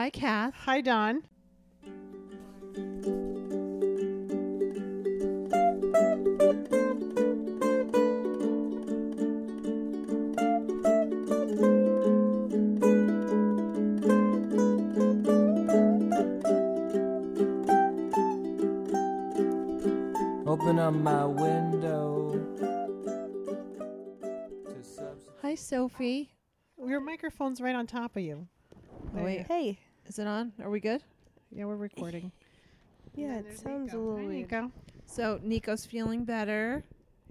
Hi, Kath. Hi, Don. Open up my window. to subs- Hi, Sophie. Your microphone's right on top of you. Wait. Hey. Is it on? Are we good? Yeah, we're recording. Yeah, it sounds a little Hi, weird. Nico. So, Nico's feeling better.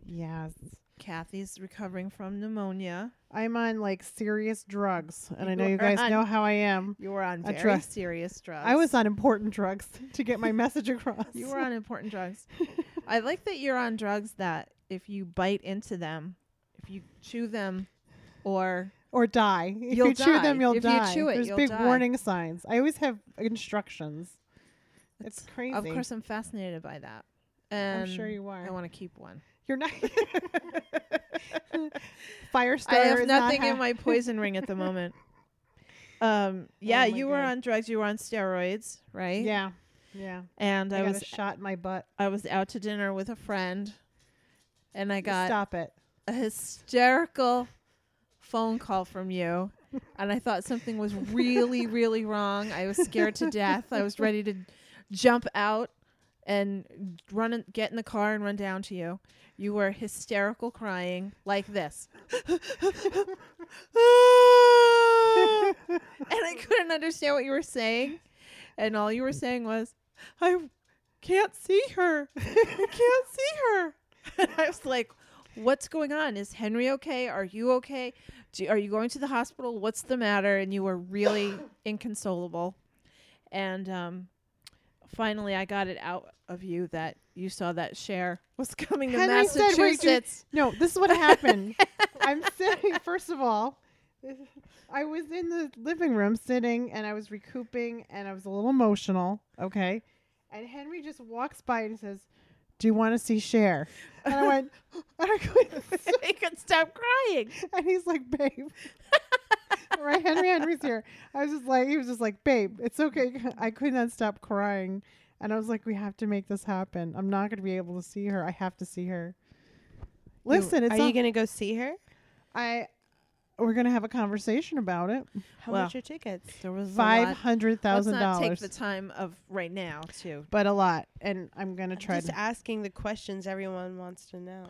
Yes. Kathy's recovering from pneumonia. I'm on like serious drugs, and I know you guys on- know how I am. You were on A very drug- serious drugs. I was on important drugs to get my message across. You were on important drugs. I like that you're on drugs that if you bite into them, if you chew them, or or die. If You'll you chew die. them, you'll If you die. chew it, There's big die. warning signs. I always have instructions. It's crazy. of course, I'm fascinated by that. And I'm sure you are. I want to keep one. You're not. Firestarter. I have is not nothing in my poison ring at the moment. Um, yeah, my you were on drugs. You were on steroids, right? Yeah, yeah. And I, I, was a shot in my butt. I was out to dinner with a friend, and I got Stop it. a hysterical phone call from you. And I thought something was really, really wrong. I was scared to death. I was ready to jump out and run and get in the car and run down to you. You were hysterical crying like this. and I couldn't understand what you were saying. And all you were saying was, I can't see her. I can't see her. And I was like, What's going on? Is Henry okay? Are you okay? Do, are you going to the hospital? What's the matter? And you were really inconsolable. And um, finally, I got it out of you that you saw that Cher was coming to Henry said, "Wait, Massachusetts. No, this is what happened. I'm sitting. First of all, I was in the living room sitting, and I was recouping, and I was a little emotional. Okay, and Henry just walks by and says, "Do you want to see Cher?" And I went, and I couldn't. I could stop crying. And he's like, "Babe." right, Henry Henry's here. I was just like, he was just like, "Babe, it's okay." I could not stop crying, and I was like, "We have to make this happen. I'm not going to be able to see her. I have to see her." Listen, it's Are you gonna go see her? I we're gonna have a conversation about it. How Well, much are tickets? There was Five a lot. hundred Let's not take the time of right now too, but a lot, and I'm gonna try Just to. asking the questions everyone wants to know.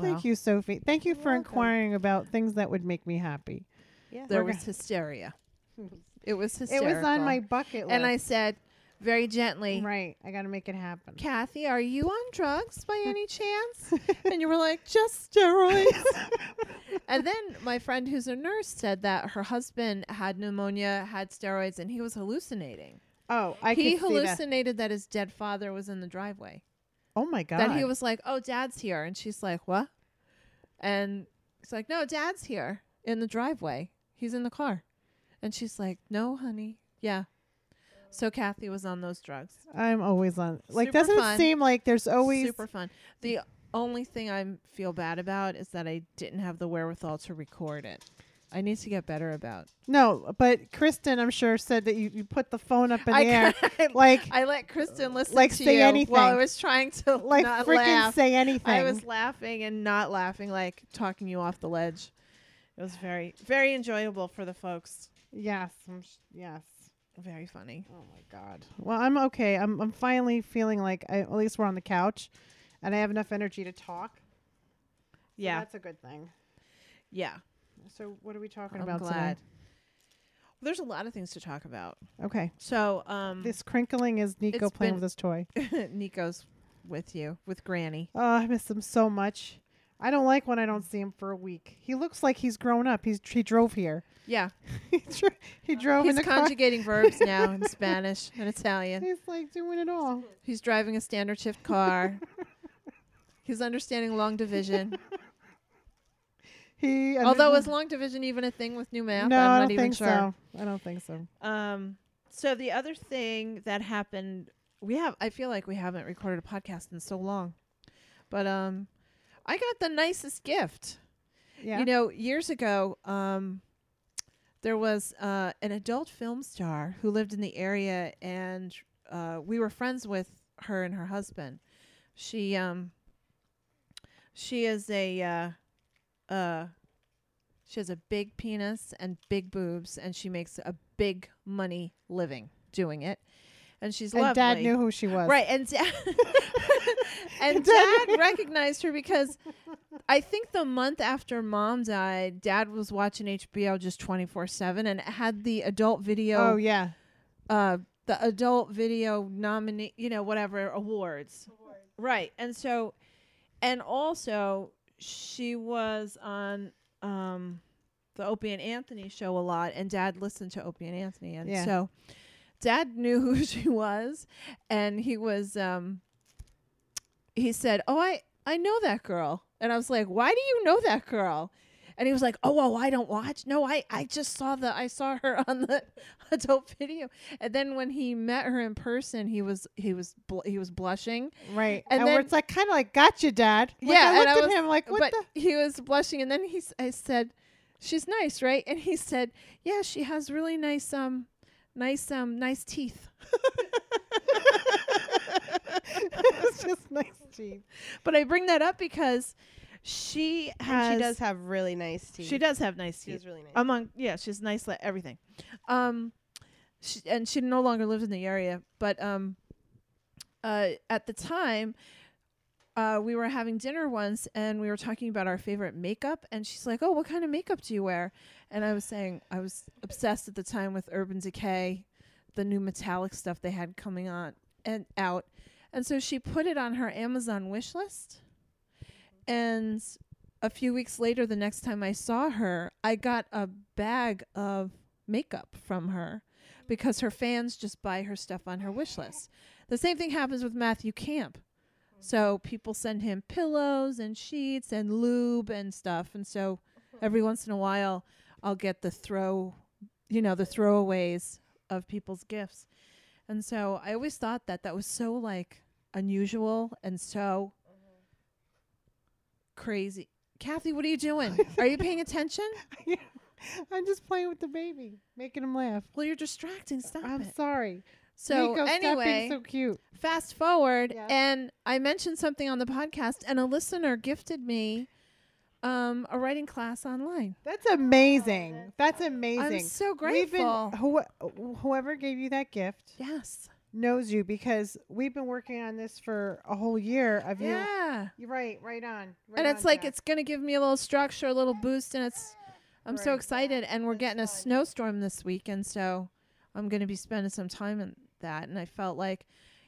Thank you, Sophie. Thank you for welcome. inquiring about things that would make me happy. Yeah. There We're was hysteria. It was It was on my bucket list. and I said very gently, right, I got to make it happen. Kathy, are you on drugs by any chance? and you were like, just steroids. and then my friend who's a nurse said that her husband had pneumonia, had steroids, and he was hallucinating. Oh, I he see that. hallucinated that. his dead father was in the driveway. Oh my god! That he was like, "Oh, Dad's here," and she's like, "What?" And he's like, "No, Dad's here in the driveway. He's in the car," and she's like, "No, honey, yeah." So Kathy was on those drugs. I'm always on. Like, Super doesn't fun. it seem like there's always? super fun. The only thing I feel bad about is that I didn't have the wherewithal to record it. I need to get better about. No, but Kristen, I'm sure said that you, you put the phone up in the I, air, like I let Kristen listen like to say you anything. while I was trying to like not freaking laugh. say anything. I was laughing and not laughing, like talking you off the ledge. It was very, very enjoyable for the folks. yes, I'm sh- yes. Very funny. Oh my god. Well, I'm okay. I'm I'm finally feeling like I, at least we're on the couch, and I have enough energy to talk. So Yeah, that's a good thing. yeah. So what are we talking I'm about glad. There's a lot of things to talk about. Okay. So, um, This crinkling is Nico playing with his toy. Nico's with you, with Granny. Oh, I miss them so much. I don't like when I don't see him for a week. He looks like he's grown up. He's he drove here. Yeah, he, dro- he drove he's in the car. conjugating verbs now in Spanish and Italian. He's like doing it all. He's driving a standard shift car. he's understanding long division. He Although is long division even a thing with new math? no, I'm I not don't even think sure. so. I don't think so. Um, so the other thing that happened, we have, I feel like we haven't recorded a podcast in so long, but um, I got the nicest gift. Yeah. You know, years ago, um, there was uh, an adult film star who lived in the area, and uh, we were friends with her and her husband. She um she is a uh, uh she has a big penis and big boobs, and she makes a big money living doing it. And she's and lovely. Dad knew who she was. Right, and dad, and Dad- dad recognized her because I think the month after mom died, dad was watching HBO just twenty four seven, and it had the adult video. Oh yeah. uh, the adult video nominee, you know, whatever awards, right? And so, and also she was on um the Opie and Anthony show a lot, and dad listened to Opie and Anthony, and Yeah. so dad knew who she was, and he was um he said, "Oh, I I know that girl," and I was like, "Why do you know that girl?" And he was like, "Oh, oh, I don't watch. No, I I just saw the I saw her on the adult video." And then when he met her in person, he was he was bl- he was blushing. Right. And And, then- it's like kind of like, gotcha, Dad. Like, Yeah, I looked I at was- him like, what the? he was blushing, and then he I said, "She's nice, right?" And he said, "Yeah, she has really nice um nice um nice teeth." it's just nice teeth. But I bring that up because she has And she does have really nice teeth. she does have nice teeth. has really nice. among yeah she's nice like everything um she, and she no longer lives in the area but um uh at the time uh we were having dinner once and we were talking about our favorite makeup and she's like oh what kind of makeup do you wear and i was saying i was obsessed at the time with urban decay the new metallic stuff they had coming on and out and so she put it on her amazon wish list and a few weeks later, the next time I saw her, I got a bag of makeup from her because her fans just buy her stuff on her wish list. The same thing happens with Matthew Camp. So people send him pillows and sheets and lube and stuff. And so uh-huh. every once in a while, I'll get the throw, you know, the throwaways of people's gifts. And so I always thought that that was so like unusual and so uh-huh. crazy. Kathy, what are you doing? Are you paying attention? I'm just playing with the baby, making him laugh. Well, you're distracting. Stop I'm it. sorry. So Nico, anyway, so cute. fast forward, Yeah. and I mentioned something on the podcast, and a listener gifted me um, a writing class online. That's amazing. That's amazing. I'm so We've grateful. been who, whoever gave you that gift yes. knows you because we've been working on this for a whole year of you. Yeah. You're right, right on. Right and it's on, like Jack. it's gonna give me a little structure, a little boost, and it's. I'm so Right. excited, and we're That's getting a fun. snowstorm this week, and so I'm gonna be spending some time in that. And I felt like,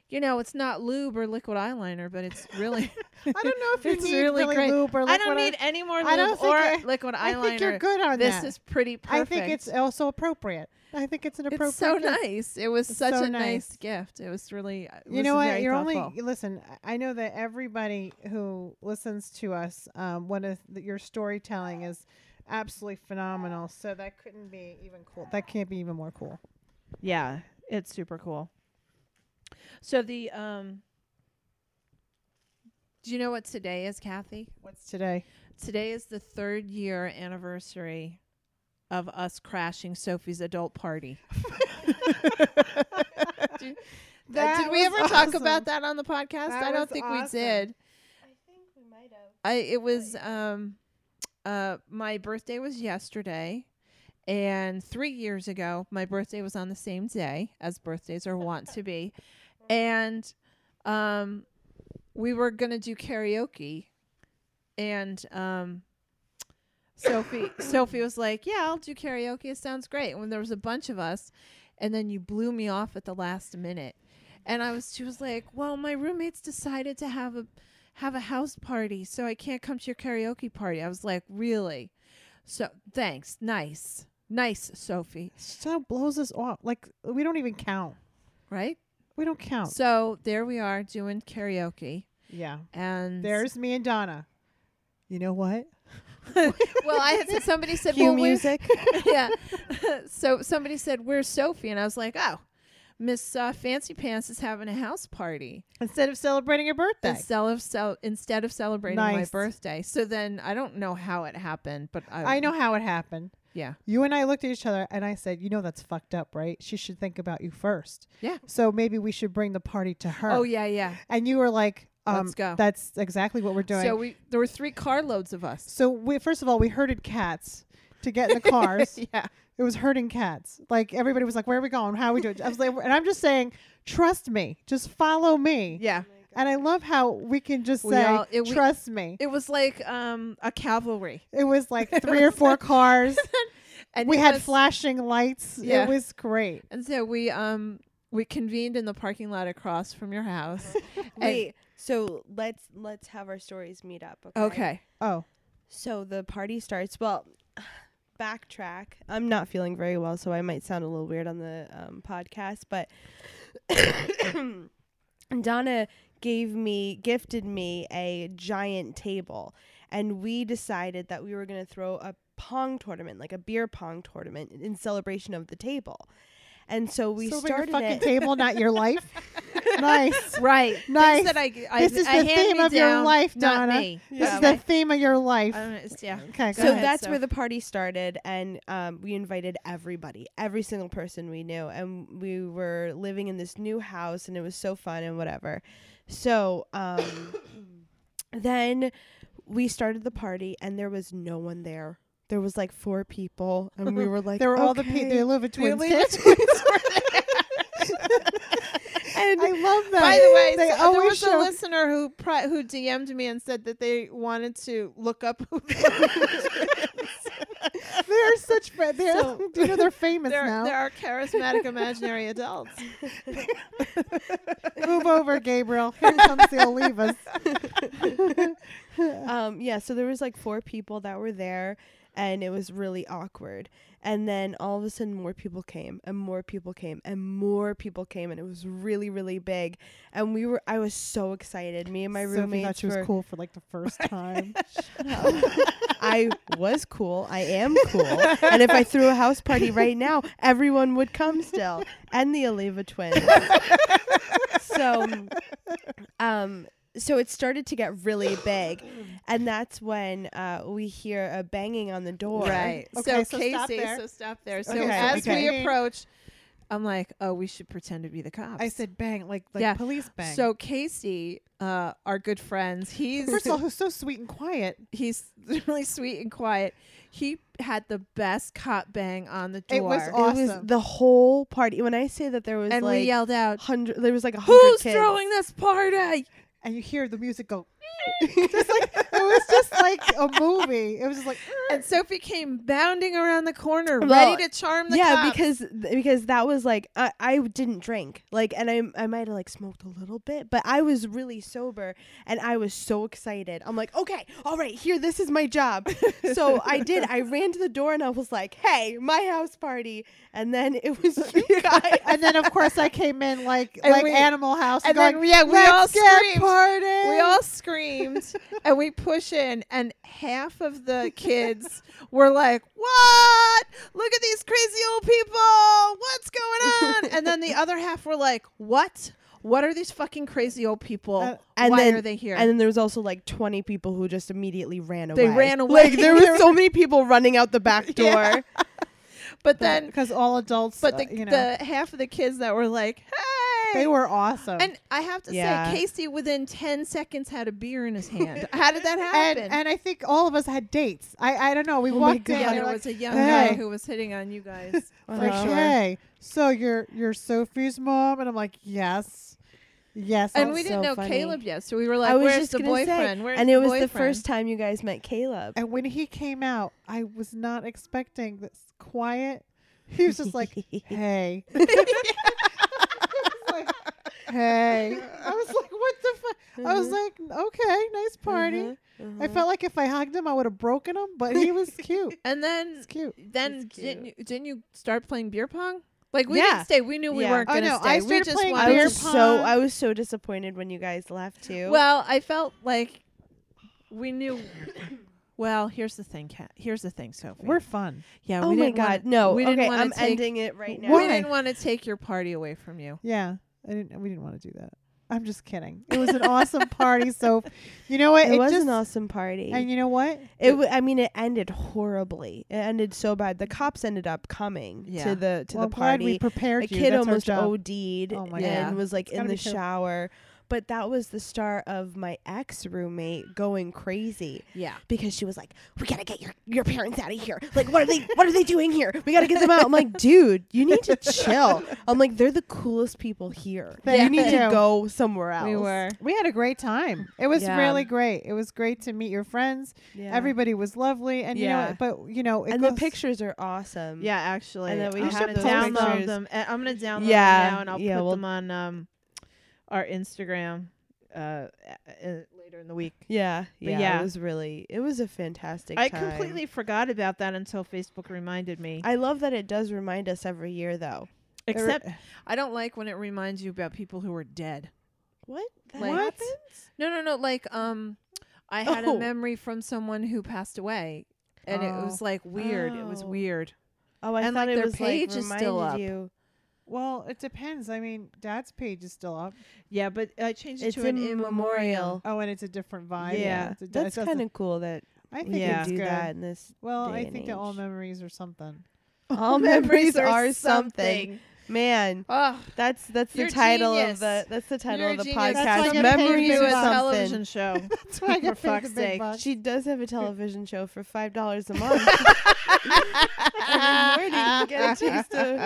you know, it's not lube or liquid eyeliner, but it's really. I don't know if you it's need really really great. lube or liquid. I don't need any more I don't lube think or I- liquid eyeliner. I think you're good on that. this that. is pretty perfect. I think it's also appropriate. I think it's an appropriate. it's so gift. nice. It was It's such so a nice. nice. gift. It was really. It You was know what? You're thoughtful. only listen. I I know that everybody who listens to us, um, one of the, your storytelling is absolutely phenomenal. So that couldn't be even cool. That can't be even more cool. Yeah, it's super cool. So the um. Do you know what today is, Kathy? What's today? Today is the third year anniversary of us crashing Sophie's adult party. did, That did we was ever talk about that on the podcast? That I don't was think we did. I think we might have. I it was um uh my birthday was yesterday and 3 years ago my birthday was on the same day as birthdays are wont to be and um we were going to do karaoke and um Sophie Sophie was like, "Yeah, I'll do karaoke. It sounds great." When there was a bunch of us, and then you blew me off at the last minute. And I was she was like, "Well, my roommates decided to have a have a house party, so I can't come to your karaoke party." I was like, "Really?" So, thanks. Nice. Nice, Sophie. So blows us off. Like we don't even count. Right? We don't count. So, there we are doing karaoke yeah. and There's me and Donna. You know what? well, I had said somebody said, Cue "Well, where's-" music. yeah. so somebody said, "Where's Sophie?" And I was like, "Oh, Miss uh, Fancy Pants is having a house party Instead of celebrating your birthday. instead of cel- instead of celebrating my birthday." So then I don't know how it happened, but I, I know how it happened. Yeah. You and I looked at each other and I said, "You know that's fucked up, right? She should think about you first. Yeah. So maybe we should bring the party to her." Oh yeah, yeah. And you were like, um, Let's go. That's exactly what we're doing. So we there were three carloads of us. So we first of all we herded cats to get in the cars. yeah. it was herding cats. Like everybody was like, "Where are we going? How are we doing?" I was like, and I'm just saying, trust me, just follow me. Yeah. And I love how we can just say, all- it- we- "Trust me." It was like um a cavalry. It was like three or four cars. And we had was- flashing lights. Yeah. It was great. And so we um we convened in the parking lot across from your house. Wait, so let's let's have our stories meet up. Okay. okay. Oh, So the party starts. Well, backtrack. I'm not feeling very well, so I might sound a little weird on the um, podcast. But Donna gave me, gifted me a giant table, and we decided that we were going to throw a pong tournament, like a beer pong tournament, in celebration of the table. And so we so started your fucking it. table, not your life. nice. Right. Nice. That I, I, This is I the theme me of your down, life, not Donna. me. This Yeah. is the theme of your life. I don't know, it's, yeah. Okay, so ahead. that's so- where the party started and um, we invited everybody every single person we knew and we were living in this new house and it was so fun and whatever so um, then we started the party and there was no one there there was like four people and we were like There were all the okay. pe- the Oliva twins. Oliva kids. and I love that. By the way, they so there was show. a listener who pri- who DM'd me and said that they wanted to look up who the they're such. Fa- they're, So- you know they're famous they're, now? they're our charismatic imaginary adults. Move over, Gabriel. Here comes the Olivas. um yeah so there was like four people that were there and it was really awkward. And then all of a sudden more people came and more people came and more people came and it was really really big. And we were i was so excited. Me and my Sophie thought roommates she was were cool for like the first time. i was cool. I am cool. And if i threw a house party right now everyone would come still. And the oliva twins. So um so it started to get really big and that's when uh, we hear a banging on the door Right. Okay, so, so stop Casey, there. so stop there. So Okay, as okay. we approach, I'm like, oh, we should pretend to be the cops. I said bang, like like Yeah. police bang. So Casey, uh, our good friends, he's first of all, who's so sweet and quiet? he's really sweet and quiet. He had the best cop bang on the door. It was It was Awesome. the whole party. When I say that there was and like we yelled out, hundred, there was like a hundred "Who's kids. throwing this party?" And you hear the music go. Just like it was just like a movie. It was just like And Sophie came bounding around the corner, Well, ready to charm the yeah, cops. because because that was like I, I didn't drink like, and I I might have like smoked a little bit, but I was really sober, and I was so excited. I'm like, okay, all right, here, this is my job. so I did. I ran to the door and I was like, hey, my house party, and then it was you guys. and then of course I came in like And like we- Animal House and going, then yeah, we all screamed. party. We all screamed and we push in, and half of the kids were like, What? Look at these crazy old people. What's going on? And then the other half were like, What? What are these fucking crazy old people? Uh, and Why then, are they here? And then there was also like 20 people who just immediately ran away. They ran away. Like there was so many people running out the back door. Yeah. but then, because all adults, but uh, the, you know, the half of the kids that were like, Hey. They were awesome. And I have to Yeah. say, Casey within 10 seconds had a beer in his hand. How did that happen? and I think all of us had dates. I I don't know. We Oh walked in. yeah, there they're was like, a young "Hey." guy who was hitting on you guys. For like, sure. hey, so you're you're Sophie's mom, and I'm like, yes, yes. And we didn't so know funny. Caleb yet, so we were like, I was "Where's just the gonna say, boyfriend? Where's and it the was the first time you guys met Caleb. And when he came out, I was not expecting this quiet. He was just like, hey. I was like, hey. I was like, what the fuck? I was like, okay, nice party. Mhm, I mhm. felt like if I hugged him, I would have broken him, but he was cute. And then, It's cute. then That's didn't you, didn't you start playing beer pong? Like we Yeah. didn't stay. We knew we Yeah. weren't Oh, gonna no, stay. I we started just playing wanted I beer to- was so. I was so disappointed when you guys left too. Well, I felt like we knew. Well, here's the thing, Kat. Here's the thing, Sophie. We're fun. yeah. oh we my didn't god, wanna, no. we didn't okay, wanna I'm take- ending it right now. We Why? didn't want to take your party away from you. Yeah. I didn't we didn't want to do that. I'm just kidding. It was an awesome party. So, you know what? It, was just, an awesome party. And you know what? It, w- I mean, it ended horribly. It ended so bad. The cops ended up coming Yeah. to the to well, the I'm glad we party. prepared A you. kid That's almost job. OD'd Oh my God. and was like It's in the shower. careful. Shower. But that was the start of my ex roommate going crazy Yeah. because she was like, "We gotta get your your parents out of here. Like, what are they? What are they doing here? We gotta get them out." I'm like, "Dude, you need to chill." I'm like, "They're the coolest people here. Thank you need to go somewhere else." We were. We had a great time. It was Yeah. really great. It was great to meet your friends. Yeah. Everybody was lovely, and you know, but you know, it and goes, the pictures are awesome. Yeah, actually. And then we I'm have gonna download pictures. them. I'm gonna download Yeah, them now, and I'll yeah, put we'll- them on um our Instagram uh, uh later in the week. Yeah, yeah, yeah. It was really, it was a fantastic. I time. completely forgot about that until Facebook reminded me. I love that it does remind us every year, though. Except I don't like when it reminds you about people who are dead. What? That Like- happens? No, no, no. Like um, I had Oh. a memory from someone who passed away, and it Oh. was like weird. It was Oh. weird. Oh, I And, thought like, it their was page like is still reminded up. you. Well, it depends. I mean, Dad's page is still up. Yeah, but I changed it It's to an in in memorial. memorial. Oh, and it's a different vibe. Yeah, it's a, that's kind of cool that I think we Yeah. it's do good. that in this. Well, day I and think that all memories are something. All memories are something. Man, Oh, that's that's the title genius. of the that's the title You're of the genius. That's why I podcast. Memories big do are a television show. That's why I For get paid fuck's sake. She does have a television show for five dollars a month. Every morning get a taste of,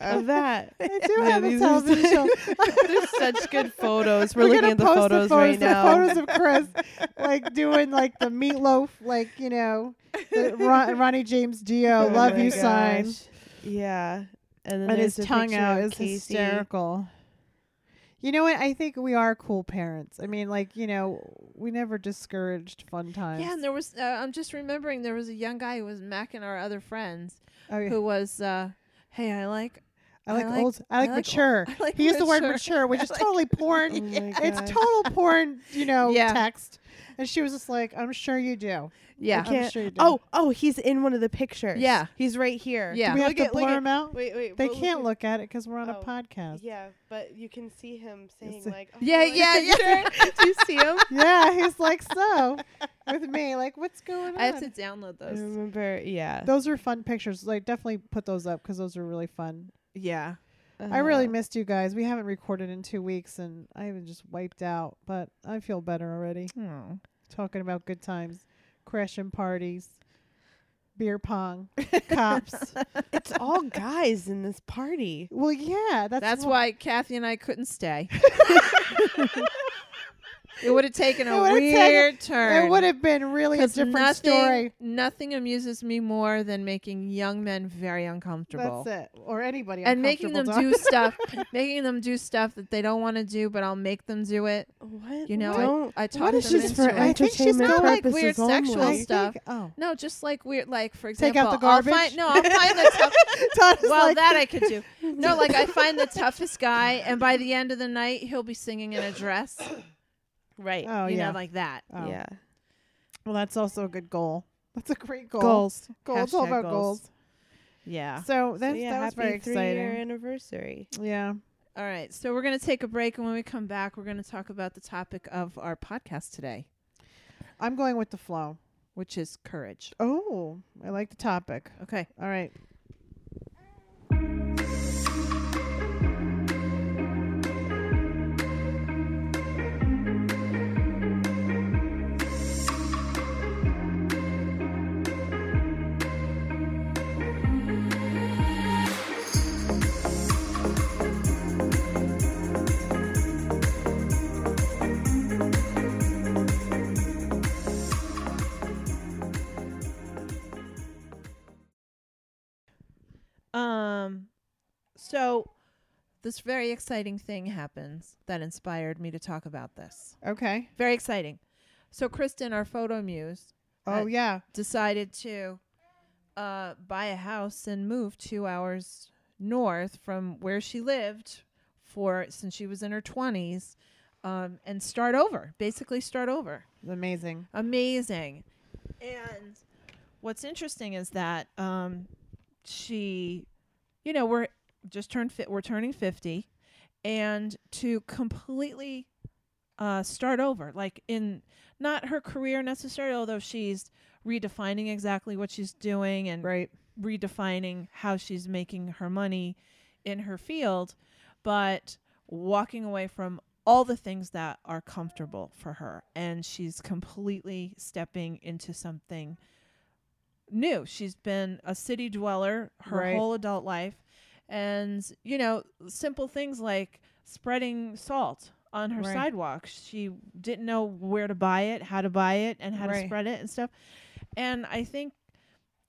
of that. I do have a television show. There's such good photos. We're, We're looking at the photos, the photos, right now. Photos of Chris, like doing like the meatloaf, like you know, Ron, Ronnie James Dio, Oh love you sign. Yeah, and then and his tongue out is Casey. hysterical. You know what? I think we are cool parents. I mean, like you know, we never discouraged fun times. Yeah, and there was. Uh, I'm just remembering there was a young guy who was macking our other friends, oh, yeah. who was, uh, "Hey, I like, I like I like- old. I like I like mature. I like he used the word mature. mature, which I is like- totally Oh porn. my it's total porn, you know, Yeah. text. And she was just like, "I'm sure you do. yeah, I'm sure you do." Oh, oh, he's in one of the pictures. Yeah. he's right here. Yeah. do we have Look to at- look blur at- him out? Wait, wait. They but can't at- look at it because we're on a Oh, podcast. Yeah, but you can see him saying It's a- like, oh, Yeah, yeah, yeah. picture. Do you see him? yeah, he's like so with me. Like, what's going on? I have to download those. I those. remember. Yeah, those are fun pictures. Like, definitely put those up because those are really fun. Yeah, I really Uh-huh. missed you guys. We haven't recorded in two weeks, and I even just wiped out. But I feel better already. oh. Talking about good times, crashing parties, beer pong, cops. It's all guys in this party. Well, yeah, that's that's why Kathy and I couldn't stay. it would have taken a would've taken- weird turn. It would have been really a 'Cause different nothing, story. Nothing amuses me more than making young men very uncomfortable. That's it, or anybody, And making them uncomfortable, do stuff, making them do stuff that they don't want to do, but I'll make them do it. What? You know, Don't. I, I talk what is them this into for it. I think she's entertainment not like purposes weird sexual only? Stuff. think- oh, No, just like weird, like for example, Take example, out the I'll garbage? find no, I'll find the tough. Well, like- that I could do. No, like I find the toughest guy, and by the end of the night, he'll be singing in a dress. Right. Oh you yeah. know, like that. Oh. Yeah. Well, that's also a good goal. That's a great goal. Goals. Goals. It's all about goals. goals. Yeah. So that's, so yeah, that was happy very three-year anniversary. Yeah. All right. So we're gonna take a break, and when we come back, we're gonna talk about the topic of our podcast today, I'm going with the flow. which is courage. Oh, I like the topic. Okay. All right. So this very exciting thing happens that inspired me to talk about this. Okay. Very exciting. So Kristen, our photo muse, Oh yeah. decided to uh, buy a house and move two hours north from where she lived for since she was in her twenties, um, and start over. Basically, start over. Amazing. Amazing. And what's interesting is that um, she, you know, we're just turned fit. We're turning fifty, and to completely uh, start over, like in not her career necessarily, although she's redefining exactly what she's doing and Right. redefining how she's making her money in her field, but walking away from all the things that are comfortable for her. And she's completely stepping into something new. She's been a city dweller her Right. whole adult life. And, you know, simple things like spreading salt on her Right. sidewalk. She didn't know where to buy it, how to buy it, and how to spread it and stuff. And I think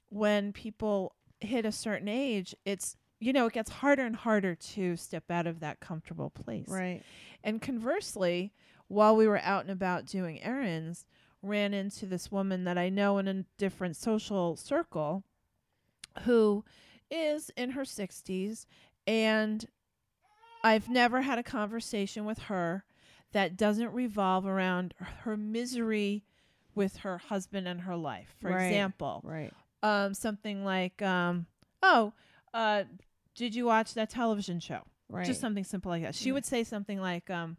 when people hit a certain age, it's you know, it gets harder and harder to step out of that comfortable place. Right. And conversely, while we were out and about doing errands, ran into this woman that I know in a different social circle who is in her 60s and I've never had a conversation with her that doesn't revolve around her misery with her husband and her life. For Right. example, Right. um, something like, um, "Oh, uh, did you watch that television show?" Right. Just something simple like that. She Yeah. would say something like, um,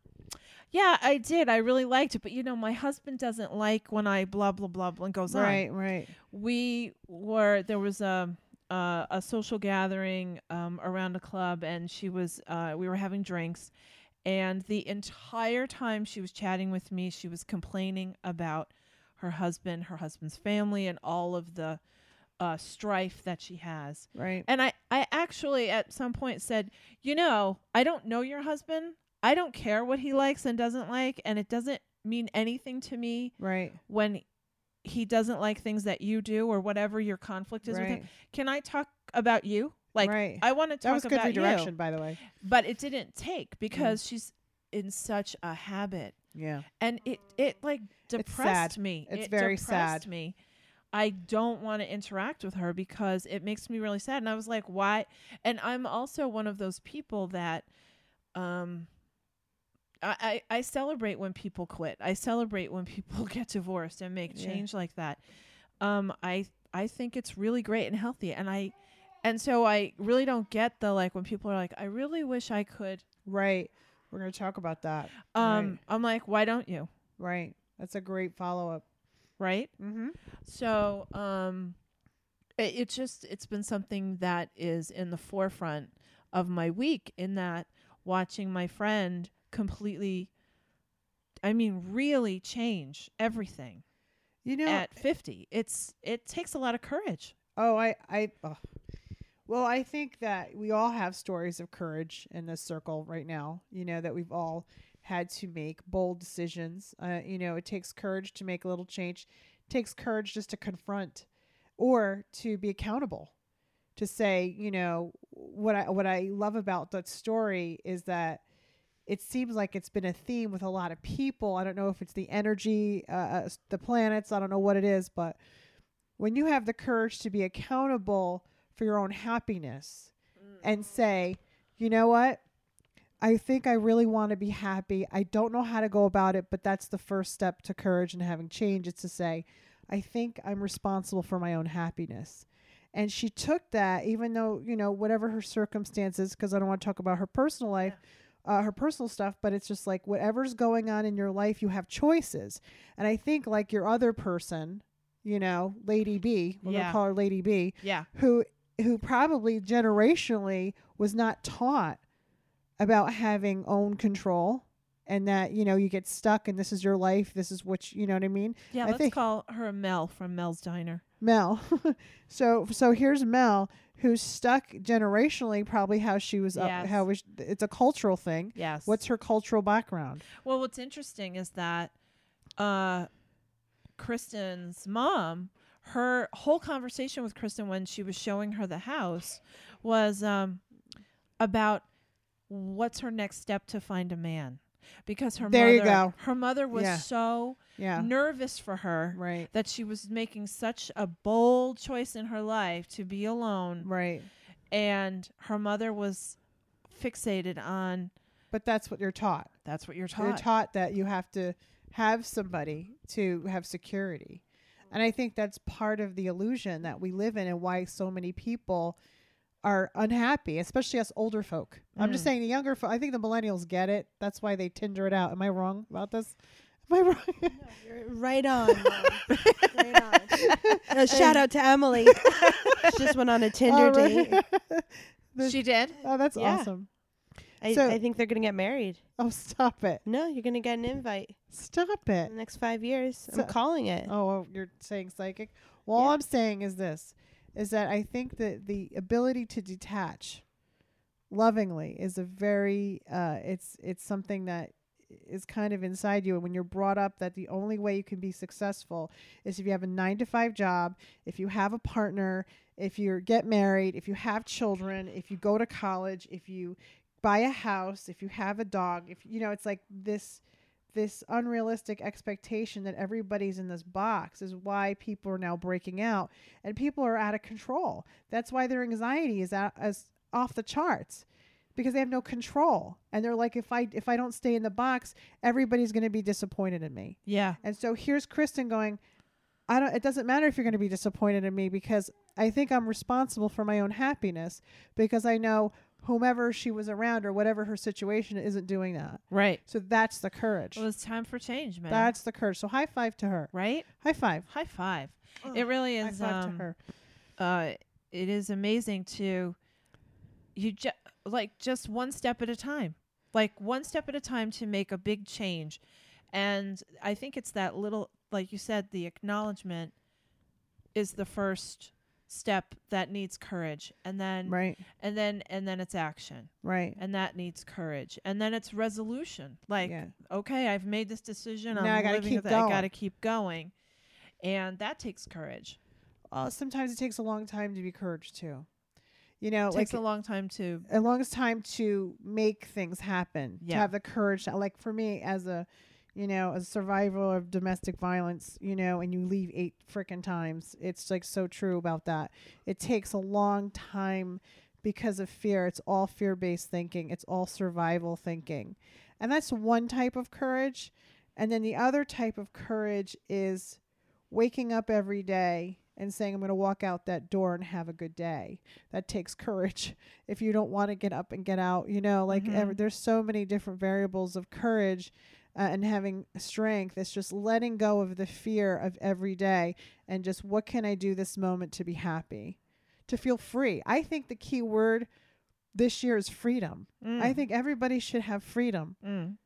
"Yeah, I did. I really liked it, but you know, my husband doesn't like when I blah blah blah blah." And goes on. Right. Right. We were there was a uh, a social gathering um, around a club, and she was uh, we were having drinks, and the entire time she was chatting with me, she was complaining about her husband, her husband's family, and all of the uh, strife that she has. Right. And I, I actually at some point said, you know, I don't know your husband. I don't care what he likes and doesn't like, and it doesn't mean anything to me Right. when he doesn't like things that you do or whatever your conflict is with him. Can I talk about you? Like right. I want to talk that was good about redirection, you, by the way. but it didn't take because she's in such a habit, Yeah. and it it like depressed sad. me. It's it very depressed sad. Me. I don't want to interact with her because it makes me really sad. And I was like, why? And I'm also one of those people that, um, I, I, I celebrate when people quit. I celebrate when people get divorced and make Yeah. change like that. Um, I I think it's really great and healthy. And I, and so I really don't get the like when people are like, I really wish I could. Right. We're gonna talk about that. Um, I'm like, why don't you? Right. That's a great follow up. Right. Mm-hmm. So, um, it, it's just it's been something that is in the forefront of my week. In that watching my friend completely, I mean, really change everything You know. at fifty. It's it takes a lot of courage. oh, I. I. Oh. Well, I think that we all have stories of courage in this circle right now. You know that we've all had to make bold decisions. Uh, you know, it takes courage to make a little change. It takes courage just to confront or to be accountable. To say, you know, what I what I love about that story is that it seems like it's been a theme with a lot of people. I don't know if it's the energy, uh, uh, the planets. I don't know what it is, but when you have the courage to be accountable for your own happiness and say, you know what? I think I really want to be happy. I don't know how to go about it, but that's the first step to courage and having change. It's to say, I think I'm responsible for my own happiness. And she took that, even though, you know, whatever her circumstances, because I don't want to talk about her personal life, uh, her personal stuff, but it's just like whatever's going on in your life, you have choices. And I think, like your other person, you know, Lady B, we're gonna call her Lady B, Yeah. who who probably generationally was not taught about having own control and that you know you get stuck and this is your life this is what you, you know what i mean Yeah. I let's call her Mel from Mel's Diner. mel so so here's mel who's stuck generationally probably how she was up how was it's a cultural thing Yes. what's her cultural background Well, what's interesting is that uh, Kristen's mom, her whole conversation with Kristen when she was showing her the house was um, about what's her next step to find a man. Because her There mother, you go. her mother was Yeah. so yeah nervous for her right that she was making such a bold choice in her life to be alone, right and her mother was fixated on but that's what you're taught that's what you're taught. You're taught. taught that you have to have somebody to have security. And I think that's part of the illusion that we live in and why so many people are unhappy, especially us older folk. I'm just Mm. saying the younger folk. I think the millennials get it. That's why they Tinder it out. Am I wrong about this? Am I wrong? You're right on. Right on. Uh, shout out to Emily. she just went on a Tinder All right. date. The- She did. oh, that's Yeah. awesome. I, So- I think they're gonna get married. Oh, stop it. No, you're gonna get an invite Stop in it. the next five years. So- I'm calling it. Oh, well, you're saying psychic. Well, all I'm saying is this: is that I think that the ability to detach lovingly is a very uh, it's it's something that is kind of inside you. And when you're brought up that the only way you can be successful is if you have a 9 to 5 job if you have a partner if you get married if you have children if you go to college if you buy a house if you have a dog if you know it's like this this unrealistic expectation that everybody's in this box is why people are now breaking out and people are out of control. That's why their anxiety is out, as off the charts because they have no control and they're like if I if I don't stay in the box, everybody's going to be disappointed in me. Yeah. And so here's Kristen going, I don't it doesn't matter if you're going to be disappointed in me because I think I'm responsible for my own happiness because I know whomever she was around or whatever her situation isn't doing that. Right. So that's the courage. Well, it's time for change, man. That's the courage. So high five to her. right. High five. High five. it really is High five um, to her. uh, it is amazing to you just like just one step at a time like one step at a time to make a big change and i think it's that little like you said the acknowledgement is the first step that needs courage and then Right. and then and then it's action Right. and that needs courage and then it's resolution like yeah. okay i've made this decision Now I'm I gotta living keep it, i going. gotta keep going and that takes courage Uh, sometimes it takes a long time to be courage too. You know, it takes like a long time to a longest time to make things happen. yeah. To have the courage. To, like for me, as a, you know, a survivor of domestic violence, you know, and you leave eight frickin' times. It's like so true about that. It takes a long time because of fear. It's all fear based thinking. It's all survival thinking, and that's one type of courage. And then the other type of courage is waking up every day and saying, I'm going to walk out that door and have a good day. That takes courage. If you don't want to get up and get out, you know, like Mhm. ever, there's so many different variables of courage uh, and having strength. It's just letting go of the fear of every day and just what can I do this moment to be happy, to feel free. I think the key word this year is freedom. I Mm. think everybody should have freedom Mm.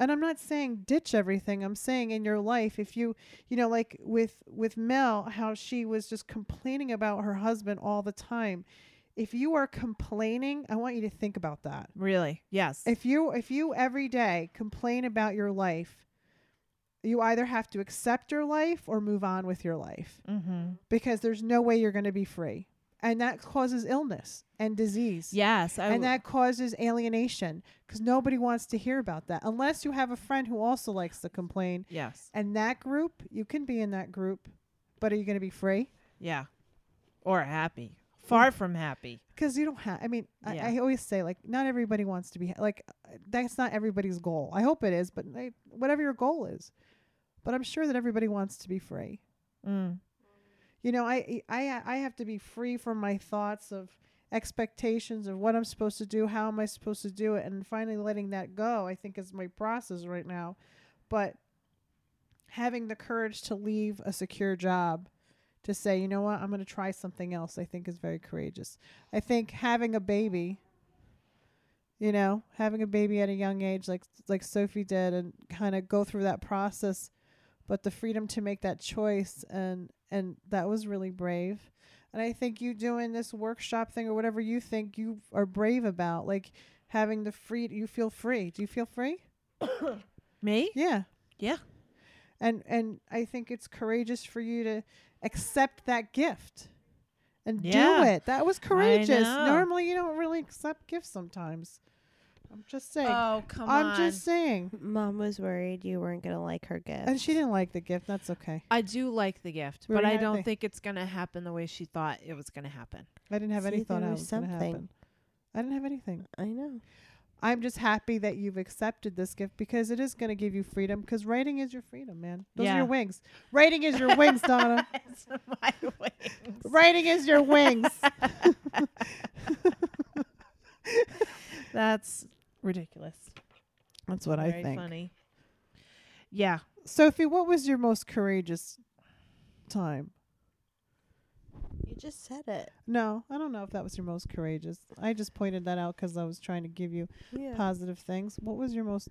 and i'm not saying ditch everything i'm saying in your life if you you know like with with mel how she was just complaining about her husband all the time if you are complaining i want you to think about that Really? Yes. if you if you every day complain about your life you either have to accept your life or move on with your life mm-hmm. because there's no way you're going to be free and that causes illness and disease Yes. I and that causes alienation because nobody wants to hear about that unless you have a friend who also likes to complain. yes. And that group, you can be in that group, but are you going to be free? Yeah. Or happy. Far from happy. Because you don't have. I mean, Yeah. I, I always say like not everybody wants to be ha- like uh, that's not everybody's goal. I hope it is, but like, whatever your goal is. But I'm sure that everybody wants to be free. Mm. You know, I I I have to be free from my thoughts of expectations of what I'm supposed to do, how am I supposed to do it, and finally letting that go. I think is my process right now. But having the courage to leave a secure job to say, you know what, I'm going to try something else, I think is very courageous. I think having a baby, you know, having a baby at a young age, like like Sophie did, and kind of go through that process, but the freedom to make that choice, and and that was really brave. And I think you doing this workshop thing or whatever you think you are brave about, like having the free, you feel free. Do you feel free? Me? Yeah. Yeah. And and I think it's courageous for you to accept that gift and Yeah. do it. That was courageous. Normally you don't really accept gifts sometimes. I'm just saying. Oh, come on. I'm just saying. Mom was worried you weren't gonna like her gift. And she didn't like the gift. That's okay. I do like the gift, Where but I don't think it's going to happen the way she thought it was going to happen. I didn't have any thought there was was going to something. happen. I didn't have anything. I know. I'm just happy that you've accepted this gift because it is going to give you freedom. Because writing is your freedom, man. Those are your wings. Writing is your wings, Donna. It's my wings. Writing is your wings. That's ridiculous. That's what I Very think. funny. Yeah. Sophie, what was your most courageous time? You just said it. No, I don't know if that was your most courageous. I just pointed that out because I was trying to give you Yeah. positive things. What was your most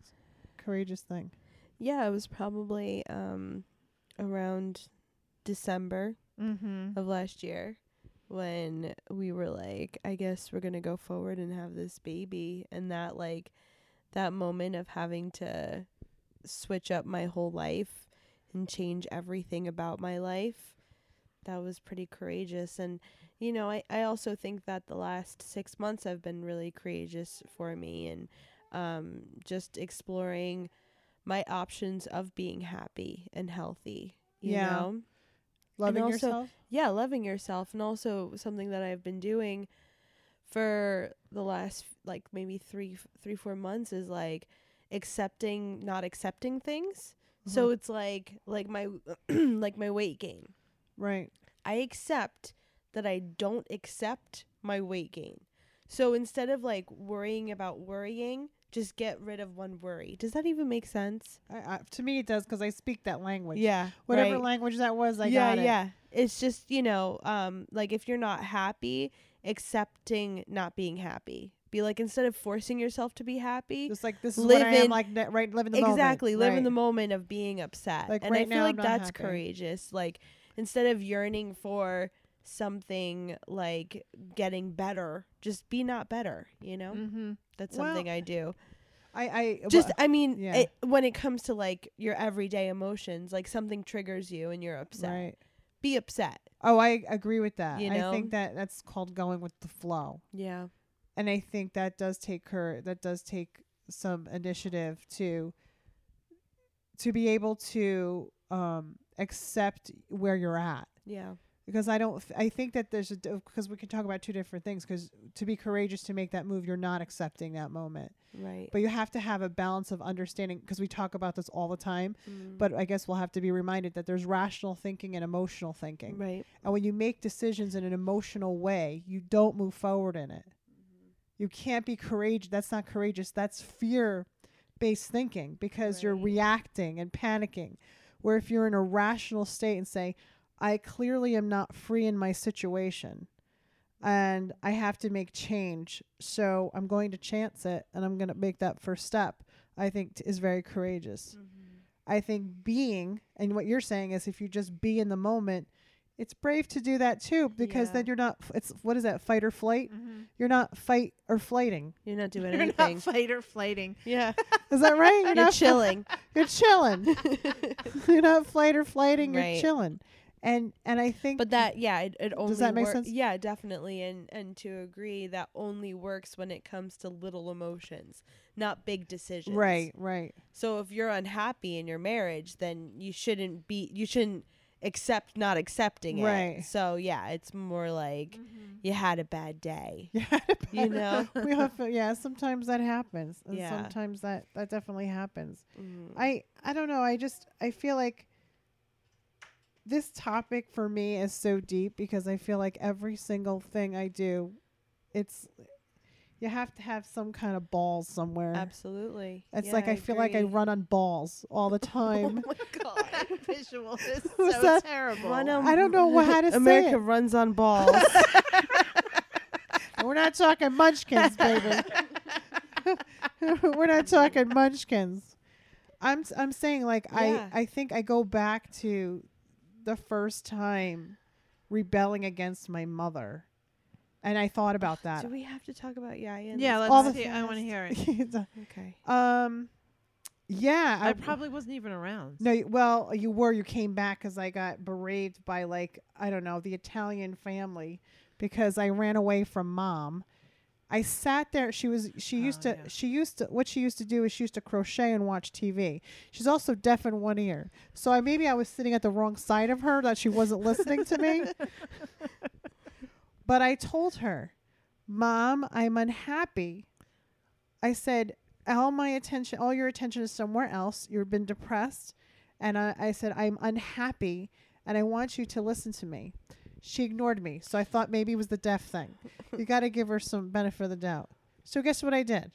courageous thing? Yeah, it was probably um around December Mm-hmm. of last year when we were like, I guess we're gonna go forward and have this baby and that like that moment of having to switch up my whole life and change everything about my life that was pretty courageous and you know I, I also think that the last six months have been really courageous for me and um, just exploring my options of being happy and healthy you Yeah. know Loving also- yourself? yeah, loving yourself, and also something that I've been doing for the last like maybe three, three, four months is like accepting, not accepting things. So Mhm. it's like like my like my weight gain. Right. I accept that I don't accept my weight gain. So instead of like worrying about worrying, just get rid of one worry. Does that even make sense? I, I, to me, it does because I speak that language. Yeah. Whatever right. language that was, I yeah, got it. yeah. It's just, you know, um, like if you're not happy, accepting not being happy. Be like instead of forcing yourself to be happy, Just like this is Live what I am in- like ne- right live in the moment. exactly, live in the moment of being upset. Like, and right I feel now, like I'm that's courageous. Like instead of yearning for something like getting better, just be not better, you know? Mm-hmm. That's Well, something I do. I, I Just well, I mean, yeah. it, when it comes to like your everyday emotions, like something triggers you and you're upset. right. Be upset. Oh, I agree with that. You I think that that's called going with the flow. Yeah. and I think that does take her that does take some initiative to to be able to um accept where you're at Yeah. because I don't th- I think that there's a because we can talk about two different things because to be courageous to make that move you're not accepting that moment Right. but you have to have a balance of understanding because we talk about this all the time Mm. but I guess we'll have to be reminded that there's rational thinking and emotional thinking right. and when you make decisions in an emotional way, you don't move forward in it. You can't be courageous. That's not courageous. That's fear based thinking because you're reacting and panicking. Where if you're in a rational state and say, I clearly am not free in my situation and I have to make change. So I'm going to chance it and I'm going to make that first step, I think t- is very courageous. Mm-hmm. I think being, and what you're saying is if you just be in the moment, it's brave to do that too because Yeah. then you're not, it's, what is that, fight or flight? Mm-hmm. You're not fight or flighting. You're not doing You're anything. not fight or flighting. yeah. Is that right? You're, You're not chilling. You're chilling. you're not flight or flighting. Right. You're chilling. And and I think But that yeah, it, it only does that make wor- sense? Yeah, definitely. And and to agree that only works when it comes to little emotions, not big decisions. right, right, So if you're unhappy in your marriage, then you shouldn't be you shouldn't accept not accepting it. Right. So yeah, it's more like you had a bad day. yeah. You know? we have yeah. Sometimes that happens. And Yeah. Sometimes that that definitely happens. Mm. I I don't know. I just I feel like this topic for me is so deep because I feel like every single thing I do, it's you have to have some kind of balls somewhere. Absolutely. It's Yeah, like I, feel like I run on balls all the time. Oh my god. that visual is so that- terrible. Run on- I don't know wha- how to say America it. runs on balls. We're not talking munchkins, baby. We're not talking munchkins. I'm s- I'm saying like Yeah. I I think I go back to the first time rebelling against my mother, and I thought about that. Do we have to talk about Yaya? yeah, let's the see. I want to hear it. Okay. um, yeah, I probably wasn't even around. No, y- well, you were. You came back because I got berated by like I don't know the Italian family because I ran away from mom. I sat there. She was. She used Oh, to. yeah. She used to. What she used to do is she used to crochet and watch TV. She's also deaf in one ear. So I maybe I was sitting at the wrong side of her that she wasn't listening to me. But I told her, Mom, I'm unhappy. I said, all my attention, all your attention is somewhere else. You've been depressed. And I, I said, I'm unhappy and I want you to listen to me. She ignored me. So I thought maybe it was the deaf thing. you got to give her some benefit of the doubt. So guess what I did?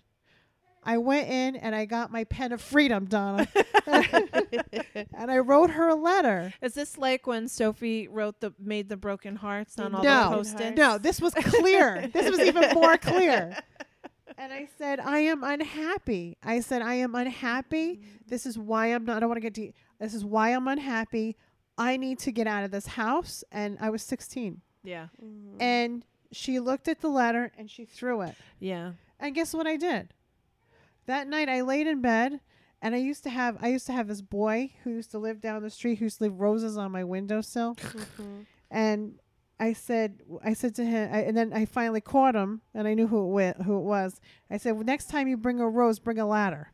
I went in and I got my pen of freedom, Donna. and I wrote her a letter. Is this like when Sophie wrote the made the broken hearts on all No. the post-its? No, this was clear. this was even more clear. And I said, I am unhappy. I said, I am unhappy. Mm. This is why I'm not, I don't want to get deep. This is why I'm unhappy. I need to get out of this house. And I was 16. Yeah. Mm. And she looked at the letter and she threw it. Yeah. And guess what I did? That night I laid in bed and I used to have I used to have this boy who used to live down the street who used to leave roses on my windowsill. Mm-hmm. and I said I said to him I, and then I finally caught him and I knew who it who it was. I said, well, "Next time you bring a rose, bring a ladder."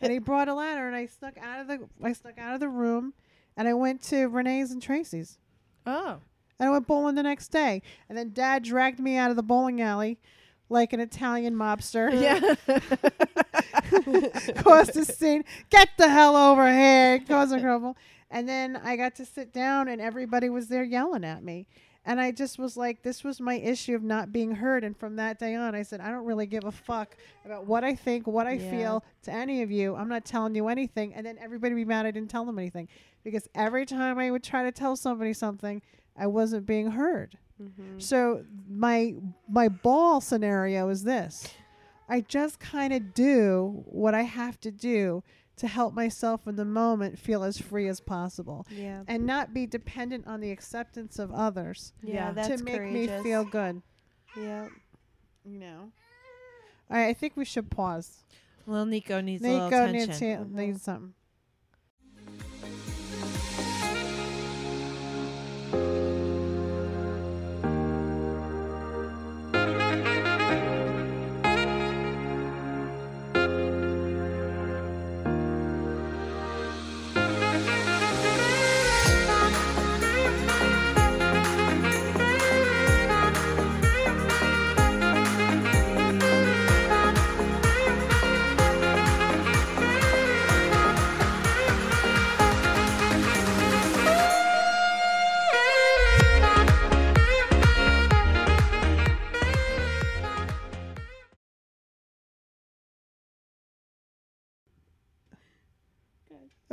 and he brought a ladder and I snuck out of the I snuck out of the room and I went to Renee's and Tracy's. Oh. And I went bowling the next day. And then dad dragged me out of the bowling alley like an Italian mobster. Yeah. caused a scene. Get the hell over here. Caused a trouble. And then I got to sit down and everybody was there yelling at me. And I just was like, this was my issue of not being heard. And from that day on, I said, I don't really give a fuck about what I think, what I Yeah. feel to any of you. I'm not telling you anything. And then everybody would be mad I didn't tell them anything. Because every time I would try to tell somebody something, I wasn't being heard. Mm-hmm. So my my ball scenario is this. I just kind of do what I have to do to help myself in the moment feel as free as possible Yeah. and not be dependent on the acceptance of others Yeah, Yeah. that's to make courageous. me feel good, Yeah. you know. All right, I think we should pause. Well, Nico needs a Nico little needs, attention. to- needs something.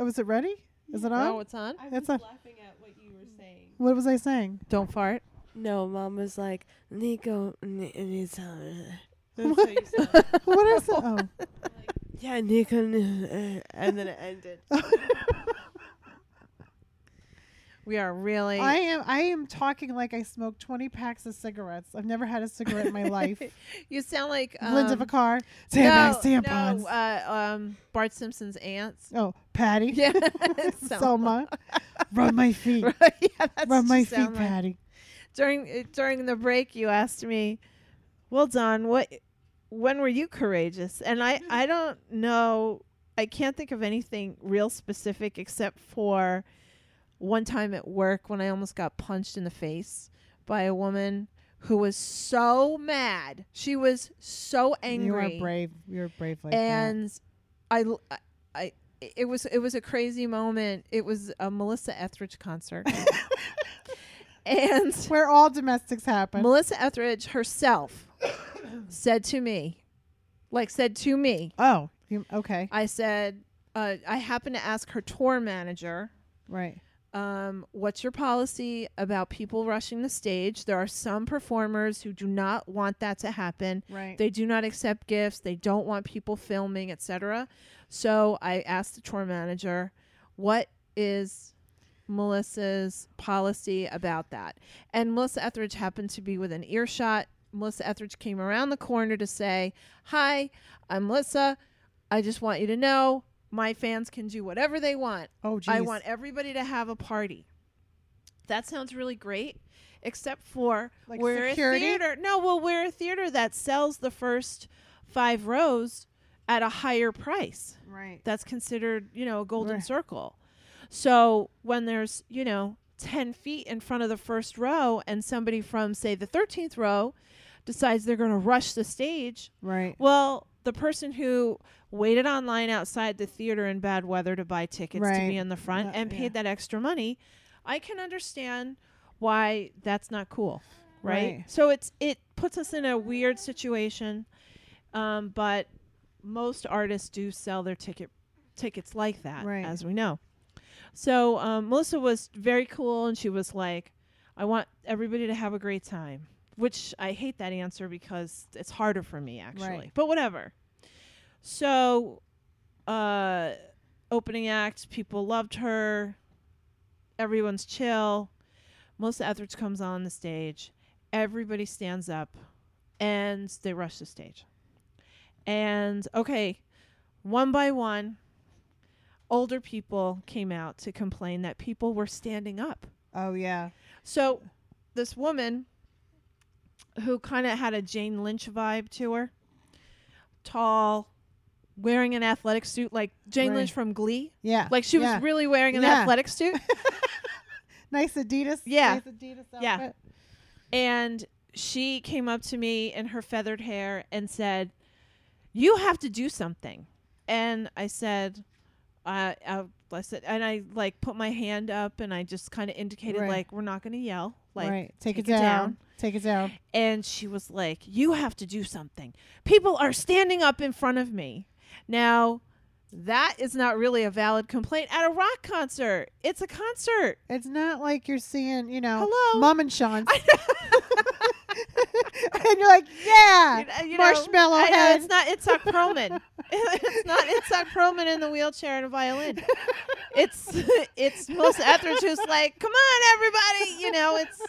Oh, was it ready? Is it on? Oh, it's on. I That's was a- laughing at what you were saying. What was I saying? Don't fart. No, mom was like, Nico needs help." What? That's how you sound. what is it? Oh. yeah, Nico, and then it ended. We are really. I am I am talking like I smoked 20 packs of cigarettes. I've never had a cigarette in my life. you sound like um, Linda Vicar. no, tampons. no, uh, um, Bart Simpson's aunts. oh, Patty. Yeah, Selma. Rub my feet. Right, yeah, Rub my feet, like. Patty. During uh, during the break, you asked me, "Well, Don, what? When were you courageous?" And I I don't know. I can't think of anything real specific except for one time at work when I almost got punched in the face by a woman who was so mad. She was so angry. You are brave. You're brave like and I, it was it was a crazy moment. It was a Melissa Etheridge concert, and. Where all domestics happen. Melissa Etheridge herself said to me, like said to me, oh, you, okay. I said, uh, I happened to ask her tour manager, Right. Um, what's your policy about people rushing the stage? There are some performers who do not want that to happen. Right. They do not accept gifts. They don't want people filming, etc. So I asked the tour manager, "What is Melissa's policy about that?" And Melissa Etheridge happened to be within earshot. Melissa Etheridge came around the corner to say, "Hi, I'm Melissa. I just want you to know my fans can do whatever they want. oh, geez. I want everybody to have a party." That sounds really great, except for Like we're security? a theater. No, well, we're a theater that sells the first five rows at a higher price. Right. That's considered, you know, a golden Right. circle. So when there's, you know, 10 feet in front of the first row and somebody from, say, the 13th row decides they're going to rush the stage, Right. well, the person who waited online outside the theater in bad weather to buy tickets to Right. be in the front Uh, and yeah. paid that extra money, I can understand why that's not cool, right? Right. So it's it puts us in a weird situation, um, but most artists do sell their ticket tickets like that, Right. as we know. So um, Melissa was very cool, and she was like, "I want everybody to have a great time," which I hate that answer because it's harder for me actually. Right. But whatever. So, uh, opening act, people loved her. Everyone's chill. Melissa Etheridge comes on the stage. Everybody stands up, and they rush the stage. And okay, one by one, older people came out to complain that people were standing up. Oh yeah. So this woman who kind of had a Jane Lynch vibe to her, tall, wearing an athletic suit like Jane Right. Lynch from Glee. Yeah. Like she yeah. was really wearing an Yeah. athletic suit. nice Adidas. Yeah. Nice Adidas outfit. Yeah. and she came up to me in her feathered hair and said, "You have to do something." And I said, uh, I, I said, and I like put my hand up and I just kind of indicated Right. like we're not going to yell, like right. Take, take it, it down. down. Take it down. and she was like, "You have to do something. People are standing up in front of me." Now, that is not really a valid complaint at a rock concert. It's a concert. It's not like you're seeing, you know, Hello? Mom and Sean's. and you're like, yeah, You know- you know, marshmallow know, head. it's not Itzhak Perlman. it's not Itzhak Perlman in the wheelchair and a violin. It's it's Melissa Etheridge who's like, "Come on, everybody!" You know, it's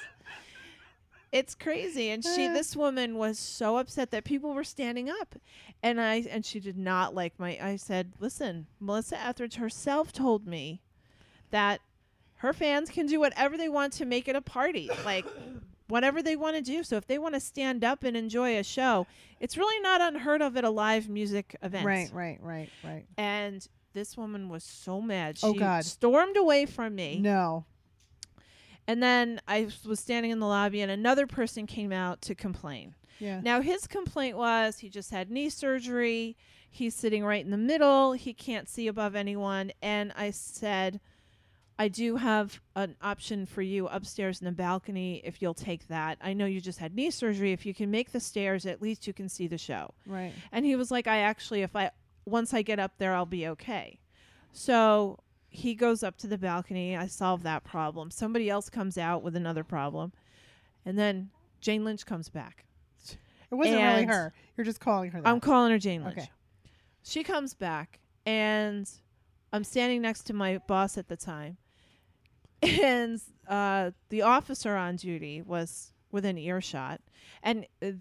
it's crazy. And she, Uh. this woman, was so upset that people were standing up, and I and she did not like my. I said, "Listen, Melissa Etheridge herself told me that her fans can do whatever they want to make it a party, like." Whatever they want to do. So if they want to stand up and enjoy a show, it's really not unheard of at a live music event. Right, right, right, right. And this woman was so mad. Oh, she Oh, God. stormed away from me. No. And then I was standing in the lobby and another person came out to complain. Yeah. Now his complaint was he just had knee surgery. He's sitting right in the middle. He can't see above anyone. And I said, I do have an option for you upstairs in the balcony if you'll take that. I know you just had knee surgery. If you can make the stairs, at least you can see the show. Right. And he was like, I actually, if I, once I get up there, I'll be okay. So he goes up to the balcony. I solve that problem. Somebody else comes out with another problem. And then Jane Lynch comes back. It wasn't really her. You're just calling her that. I'm calling her Jane Lynch. Okay. She comes back, and I'm standing next to my boss at the time. And uh, the officer on duty was within earshot. And uh,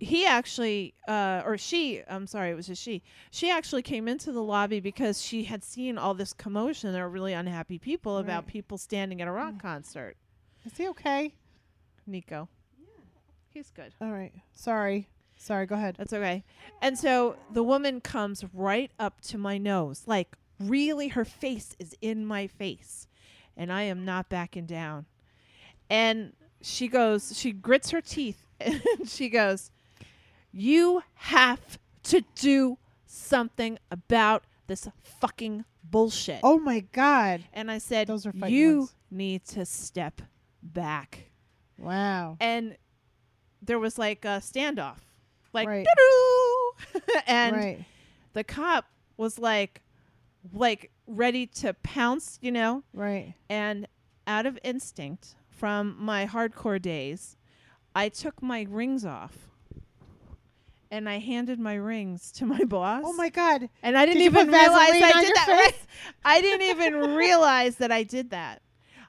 he actually, uh, or she, I'm sorry, it was a she, she actually came into the lobby because she had seen all this commotion. There were really unhappy people about people standing at a rock concert. Is he okay? Nico. Yeah, he's good. All right. Sorry. Sorry. Go ahead. That's okay. And so the woman comes right up to my nose, like really her face is in my face. And I am not backing down. And she goes, she grits her teeth and she goes, You have to do something about this fucking bullshit. Oh my God. And I said, Those are You words. need to step back Wow. and there was like a standoff, like Right. and right. the cop was like, like ready to pounce, you know, Right. and out of instinct from my hardcore days, I took my rings off. And I handed my rings to my boss. Oh my God. And I didn't Did even realize I did that. Right? I didn't even realize that I did that.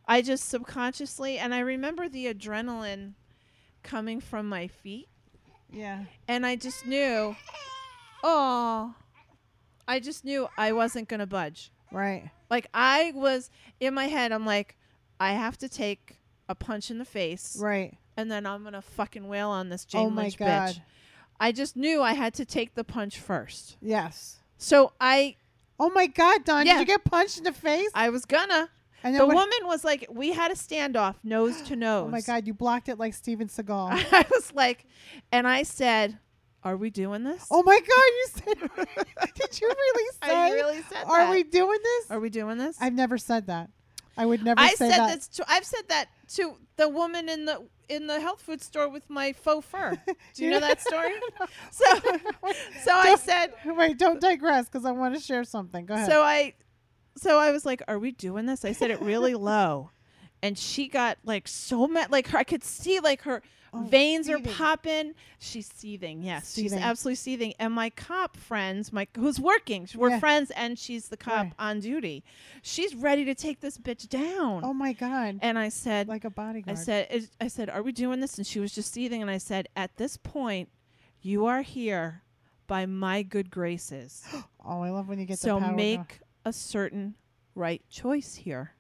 I just subconsciously, and I remember the adrenaline coming from my feet, Yeah. and I just knew, oh, I just knew I wasn't gonna budge. Right. Like I was in my head, I'm like, I have to take a punch in the face, Right. and then I'm gonna fucking wail on this oh Jane oh my Lynch God. bitch. I just knew I had to take the punch first. Yes. So I Oh my God, Don. Yeah. Did you get punched in the face? I was gonna. and The woman was like, we had a standoff, nose to nose. Oh my God, you blocked it like Steven Seagal. I was like, and I said, Are we doing this? Oh my God! You said. did you really say? I really said Are that. we doing this? Are we doing this? I've never said that. I would never I say said that. this to I've said that to the woman in the in the health food store with my faux fur. Do you know that story? So so I said Wait, don't digress because I want to share something. Go ahead. so I so I was like, "Are we doing this?" I said it really low. And she got like so mad like her I could see like her Oh, veins are popping. She's seething. Yes, she's absolutely seething. And my cop friends, my who's working, we're Yeah. friends, and she's the cop Right. on duty. She's ready to take this bitch down. oh my God! And I said, like a bodyguard. I said, I said, are we doing this? And she was just seething. And I said, at this point, you are here by my good graces. oh, I love when you get so the power. make a certain right choice here.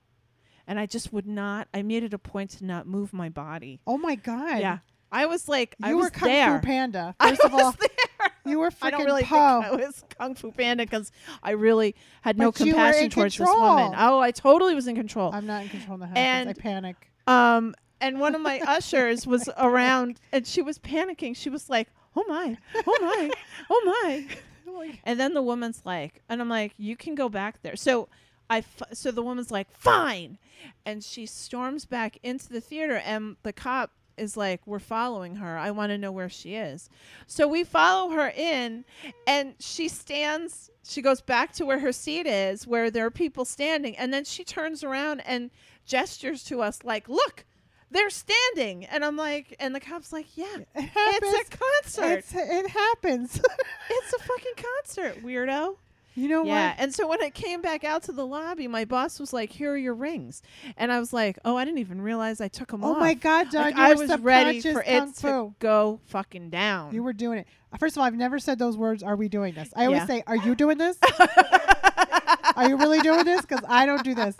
And I just would not. I made it a point to not move my body. Oh my God! Yeah, I was like, I you was were Kung there. Fu Panda. I First of was all, there. you were freaking I don't really Poe. think I was Kung Fu Panda because I really had no But were compassion towards this woman. Oh, I totally was in control. I'm not in control of the house. And- I panic. Um, and one of my ushers was around, and she was panicking. She was like, "Oh my, oh my, oh my!" And then the woman's like, and I'm like, "You can go back there." So I, f- so the woman's like, "Fine," and she storms back into the theater, and the cop is like, "We're following her. I want to know where she is." So we follow her in, and she stands. She goes back to where her seat is, where there are people standing, and then she turns around and gestures to us like, "Look." They're standing, and I'm like, and the cop's like, "Yeah, It it's a concert. It's, it happens. It's a fucking concert, weirdo." You know what? Yeah. what? And so when I came back out to the lobby, my boss was like, "Here are your rings," and I was like, "Oh, I didn't even realize I took them Oh off." Oh my God, Don! Like, I was ready for it to go fucking down. You were doing it. Uh, first of all, I've never said those words. Are we doing this? I always Yeah. say, "Are you doing this? Are you really doing this?" Because I don't do this.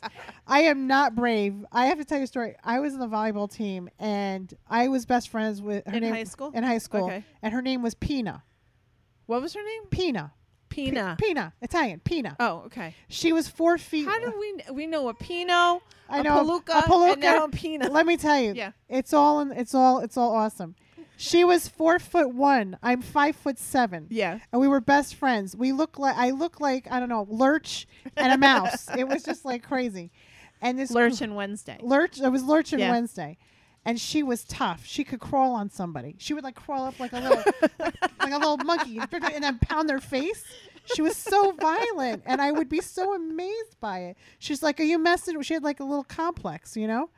I am not brave. I have to tell you a story. I was in the volleyball team, and I was best friends with her In name high school? In high school, Okay. and her name was Pina. what was her name? Pina. P- Pina. Pina. Italian. Pina. oh, okay. She was four feet. How do we kn- we know a Pinot, I a know Palooka, a Palooka. and now a Pina? Let me tell you. Yeah. It's all in, it's all it's all awesome. She was four foot one. I'm five foot seven. yeah. and we were best friends. We look like I look like I don't know Lurch and a mouse. it was just like crazy. And this Lurch and Wednesday. Lurch, it was Lurch and Yeah. Wednesday, and she was tough. She could crawl on somebody. She would like crawl up like a little like a little monkey and then pound their face. She was so violent, and I would be so amazed by it. She's like, "Are you messing?" She had like a little complex, you know,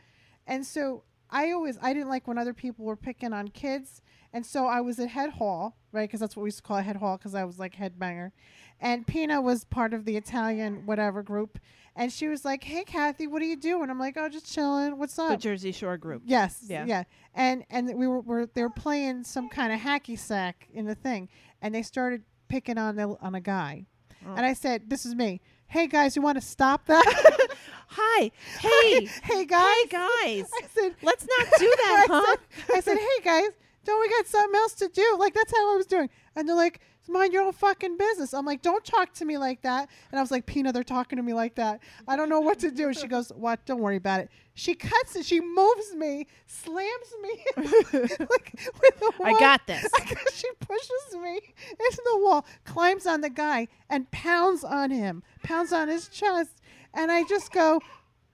and so I always I didn't like when other people were picking on kids, and so I was at head hall, right? Because that's what we used to call a head hall, because I was like headbanger, and Pina was part of the Italian whatever group, and she was like, "Hey, Kathy, what are you doing?" I'm like, "Oh, just chilling. What's up? The? Jersey Shore group. Yes. Yeah. Yeah. And and we were, were they were playing some kind of hacky sack in the thing, and they started picking on the on a guy, Oh. and I said, "This is me. Hey guys, you want to stop that? Hi. Hey. hey guys. Hey guys. I said, Let's not do that, I huh? said, I said, hey guys, don't we got something else to do? Like that's how I was doing, and they're like. Mind your own fucking business. I'm like, don't talk to me like that. And I was like, Pina, they're talking to me like that. I don't know what to do. She goes, What? Don't worry about it. She cuts it. She moves me, slams me like with the I got this. she pushes me into the wall, climbs on the guy, and pounds on him, pounds on his chest. And I just go,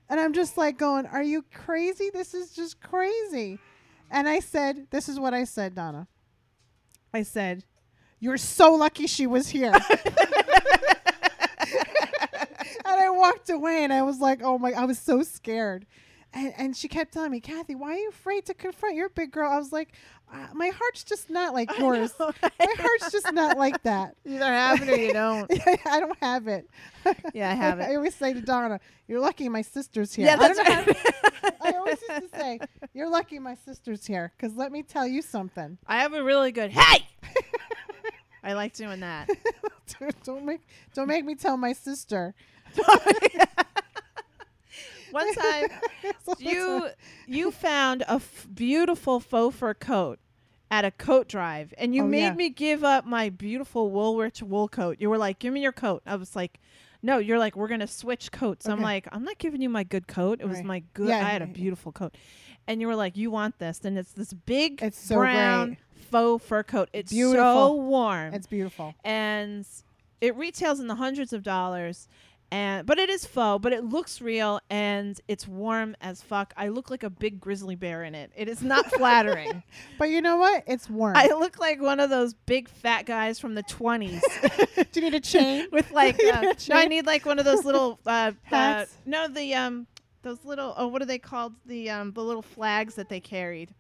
and I'm just like going, Are you crazy? This is just crazy. And I said, This is what I said, Donna. I said, You're so lucky she was here. and I walked away and I was like, oh my, I was so scared. And, and she kept telling me, Kathy, why are you afraid to confront? You're big girl. I was like, uh, my heart's just not like yours. My heart's just not like that. You either have it or you don't. I don't have it. Yeah, I have it. I always say to Donna, "You're lucky my sister's here." Yeah, I, that's know right. I always used to say, "You're lucky my sister's here," because let me tell you something. I have a really good hey. I like doing that. don't make don't make me tell my sister. One time, you you found a f- beautiful faux fur coat at a coat drive, and you Oh, made yeah. me give up my beautiful Woolrich wool coat. You were like, "Give me your coat." I was like, No, you're like, we're gonna switch coats. I'm like, I'm not giving you my good coat. It was Right. my good. Yeah, I had a yeah, yeah. beautiful coat, and you were like, you want this? And it's this big It's so brown great. faux fur coat. It's beautiful. so warm, It's beautiful. and it retails in the hundreds of dollars. And but it is faux, but it looks real and it's warm as fuck. I look like a big grizzly bear in it. It is not flattering. But you know what? It's warm. I look like one of those big fat guys from the 20s Do you need a chain? with like uh, no, I need like one of those little uh, uh Hats? no the um those little oh what are they called the um the little flags that they carried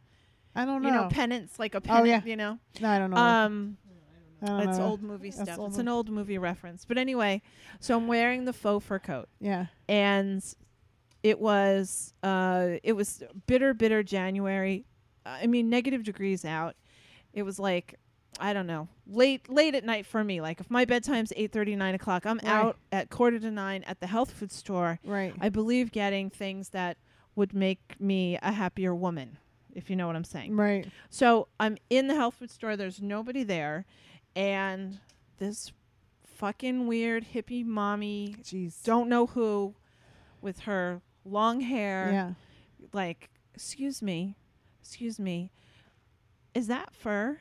I don't know. you know pennants like a pennant Oh, yeah. you know no, I don't know. um it's know. old movie That's stuff old it's an old movie reference but anyway so I'm wearing the faux fur coat Yeah. and it was uh it was bitter bitter January I mean negative degrees out it was like I don't know late late at night for me like if my bedtime's eight thirty nine o'clock I'm Right. out at quarter to nine at the health food store Right. I believe getting things that would make me a happier woman if you know what I'm saying right. so I'm in the health food store. There's nobody there, and this fucking weird hippie mommy, Jeez. don't know who, with her long hair, Yeah. like, excuse me, excuse me, is that fur?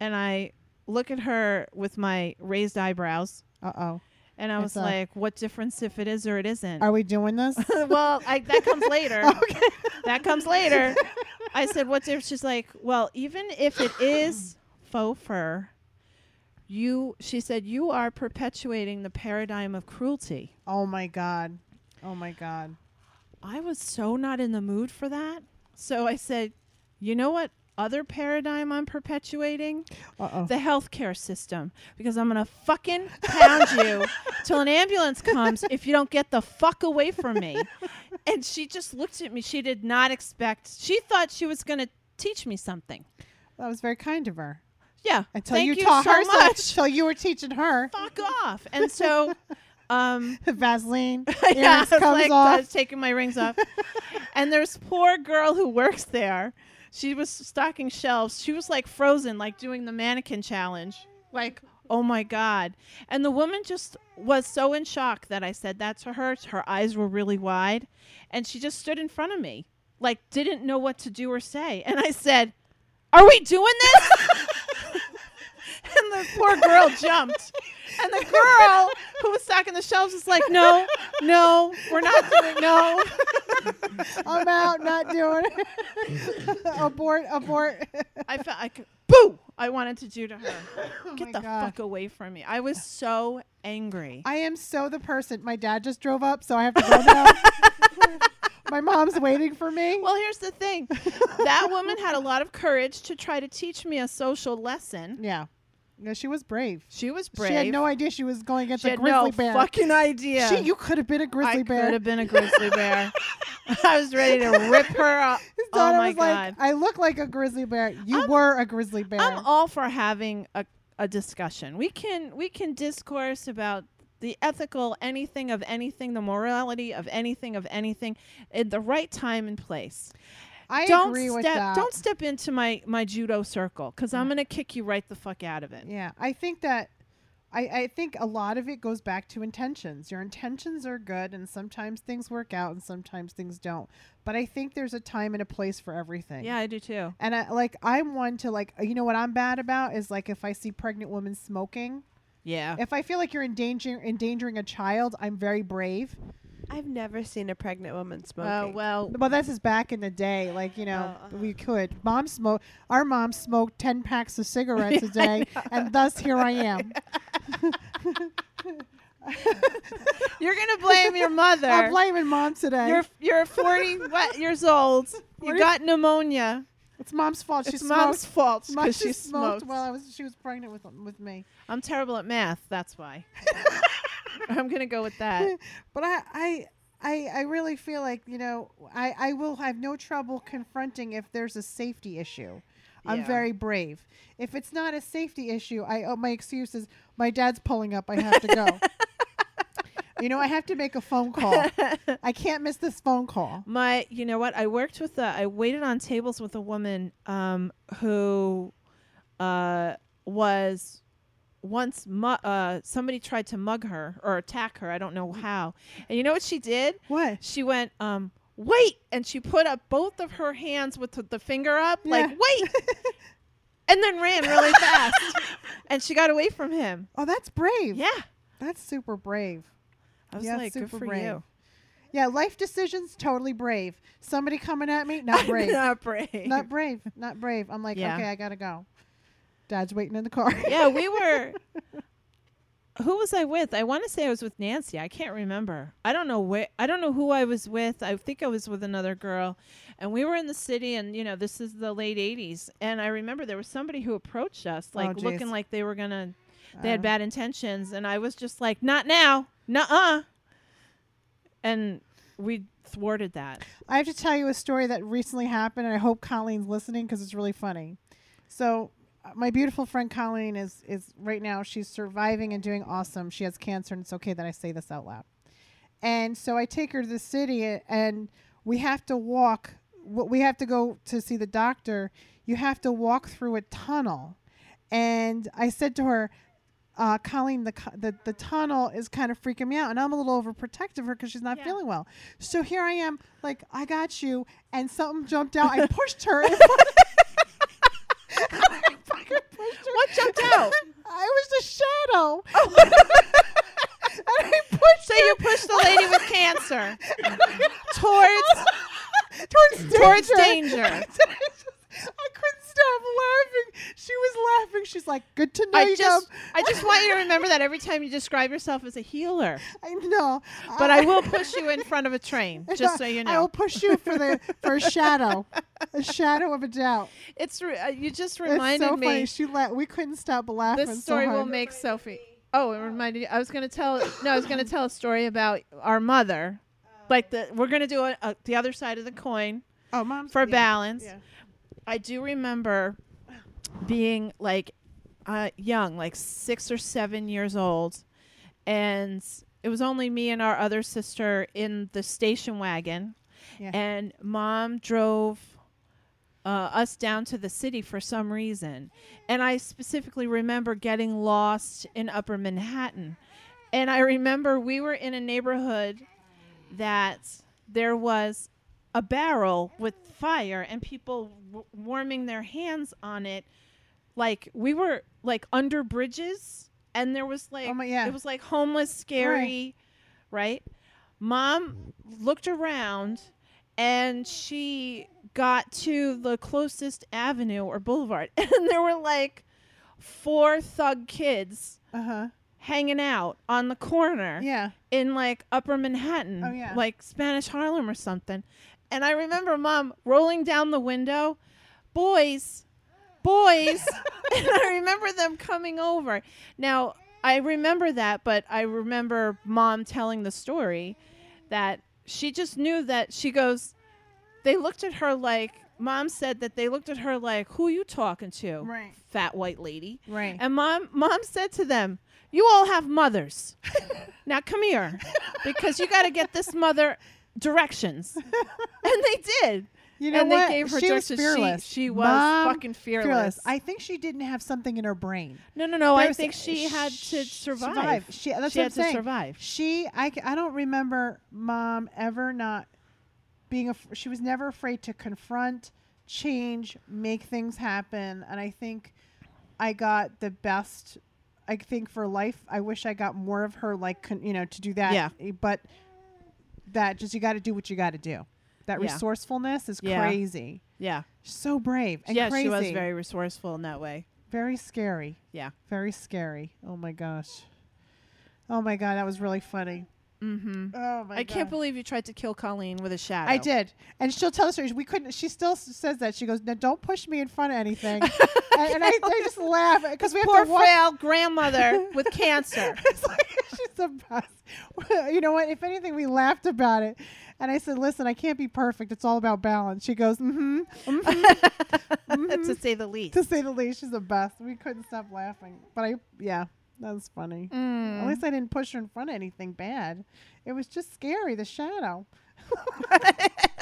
And I look at her with my raised eyebrows, Uh oh. and I It's was like, what difference if it is or it isn't? Are we doing this? well, I, that comes later. okay. that comes later. I said, "What difference?" She's like, "Well, even if it is faux fur, you," she said, "you are perpetuating the paradigm of cruelty." Oh my god. Oh my god. I was so not in the mood for that, so I said, "You know what? Other paradigm I'm perpetuating Uh oh. the healthcare system because I'm gonna fucking pound you till an ambulance comes if you don't get the fuck away from me." And she just looked at me. She did not expect. She thought she was gonna teach me something. That was very kind of her. Yeah. Until you you taught so her so- much. Until you were teaching her. Fuck off. And so, um, Vaseline. yeah, comes like, I was taking my rings off. and there's poor girl who works there. She was stocking shelves. She was like frozen, like doing the mannequin challenge. Like, oh my God. And the woman just was so in shock that I said that to her. Her eyes were really wide. And she just stood in front of me, like, didn't know what to do or say. And I said, Are we doing this? And the poor girl jumped. And the girl who was stocking the shelves was like, No, no, we're not doing no. I'm out, not doing it. abort, abort. I felt like boo I wanted to do to her. Oh Get the God. fuck away from me. I was so angry. I am so the person. My dad just drove up, so I have to go now. My mom's waiting for me. well, here's the thing. that woman had a lot of courage to try to teach me a social lesson. yeah. No, she was brave. She was brave. She had no idea she was going against She a had grizzly no bear. fucking idea. She, you could have been a grizzly I bear. could have been a grizzly bear. I was ready to rip her up. His Oh daughter my was god. like, I look like a grizzly bear. You I'm- were a grizzly bear. I'm all for having a, a discussion. We can we can discourse about the ethical anything of anything, the morality of anything of anything at the right time and place. I don't agree step with that. don't step into my my judo circle cuz I'm going to kick you right the fuck out of it. Yeah, I think that I, I think a lot of it goes back to intentions. Your intentions are good, and sometimes things work out, and sometimes things don't. But I think there's a time and a place for everything. Yeah, I do too. And I, like I'm one to like you know what I'm bad about is like if I see pregnant women smoking. Yeah. If I feel like you're endangering endangering a child, I'm very brave. I've never seen a pregnant woman smoking. Oh, well, Well, this is back in the day, like you know, Oh, uh-huh. we could. Mom smoked. Our mom smoked ten packs of cigarettes a day, and thus here I am. you're going to blame your mother. I'm blaming mom today. You're you're 40 what years old. You 40 got pneumonia. it's mom's fault. She it's smoked. mom's fault Mom because she just smoked smoked. while I was. She was pregnant with with me. I'm terrible at math. That's why. I'm gonna go with that. But I, I, I, I really feel like you know, I, I will have no trouble confronting if there's a safety issue. I'm very brave. If it's not a safety issue, I oh, my excuse is my dad's pulling up. I have to go. you know, I have to make a phone call. I can't miss this phone call. My, you know what? I worked with a. I waited on tables with a woman um, who uh, was once mu- uh, somebody tried to mug her or attack her. I don't know how. And you know what she did? What? She went, um, wait, and she put up both of her hands with the, the finger up, like wait, and then ran really fast, and she got away from him. Oh, that's brave. Yeah, That's super brave. I was Yeah, like, good super for brave. you. Yeah, life decisions totally brave. Somebody coming at me, not brave. Not brave. not brave. Not brave. I'm like, Yeah. okay, I gotta go. Dad's waiting in the car. yeah, we were. Who was I with? I want to say I was with Nancy. I can't remember. I don't know where. I don't know who I was with. I think I was with another girl, and we were in the city. And you know, this is the late '80s. And I remember there was somebody who approached us, like geez. looking like they were gonna. They had Uh, bad intentions, and I was just like, "Not now, nuh-uh." And we thwarted that. I have to tell you a story that recently happened, and I hope Colleen's listening because it's really funny. So, my beautiful friend Colleen is is right now she's surviving and doing awesome. She has cancer, and it's okay that I say this out loud. And so I take her to the city, and we have to walk. We have to go to see the doctor. You have to walk through a tunnel, and I said to her, uh, Colleen, the, the the tunnel is kind of freaking me out, and I'm a little overprotective of her because she's not Yeah. feeling well. So here I am, like I got you, and something jumped out. I pushed her. in front- I fucking. What jumped out? I was the shadow. Oh. and I pushed So you pushed the lady with cancer towards towards danger. towards danger. I couldn't stop laughing. She was Like, "Good to know I you." just, I just want you to remember that every time you describe yourself as a healer. I know, But I will push you in front of a train, just so you know. I will push you for the for a shadow, a shadow of a doubt. It's re- uh, you just It's reminded so me. funny. She la- we couldn't stop laughing. This so story hard. will make Sophie. Oh, it reminded you. I was gonna tell. No, I was gonna tell a story about our mother. Like the, we're gonna do a, a, the other side of the coin oh, mom for yeah. balance. Yeah. I do remember being like uh, young, like six or seven years old, and it was only me and our other sister in the station wagon, Yeah. and mom drove uh, us down to the city for some reason, and I specifically remember getting lost in Upper Manhattan, and I remember we were in a neighborhood that there was a barrel with fire and people w- warming their hands on it. Like we were like under bridges and there was like Oh my- yeah. it was like homeless scary right mom looked around and she got to the closest avenue or boulevard and there were like four thug kids Uh huh. hanging out on the corner Yeah. in like upper Manhattan, Oh, yeah. like Spanish Harlem or something. And I remember mom rolling down the window, boys, boys. and I remember them coming over. Now, I remember that, but I remember mom telling the story that she just knew that she goes, they looked at her like, mom said that they looked at her like, who you talking to? Right. Fat white lady. Right. And mom mom said to them, "You all have mothers. now come here because you got to get this mother directions." and they did. You know and what? they gave her she was fearless. She, she was Mom, fucking fearless. I think she didn't have something in her brain. no, no, no. I think she had to sh- survive. She, that's She what had I'm to saying. survive. She, I, I don't remember mom ever not being. Af- she was never afraid to confront, change, make things happen, and I think I got the best. I think for life, I wish I got more of her, like con- you know, to do that. Yeah. But that just you got to do what you got to do. That Yeah. resourcefulness is Yeah. crazy. Yeah. So brave and yeah, crazy. she was very resourceful in that way. very scary. Yeah. Very scary. Oh my gosh. Oh my god, that was really funny. Mm-hmm. Oh my I can't believe you tried to kill Colleen with a shadow. I did, and she'll tell the story. We couldn't. She still s- says that. She goes, "No, don't push me in front of anything." and, and I, I just laugh because we have Poor to frail grandmother with cancer. It's like, she's the best. you know what? If anything, we laughed about it. And I said, "Listen, I can't be perfect. It's all about balance." She goes, "Mm-hmm." to say the least. to say the least, she's the best. We couldn't stop laughing. But I, yeah, that was funny. Mm. At least I didn't push her in front of anything bad. It was just scary. The shadow.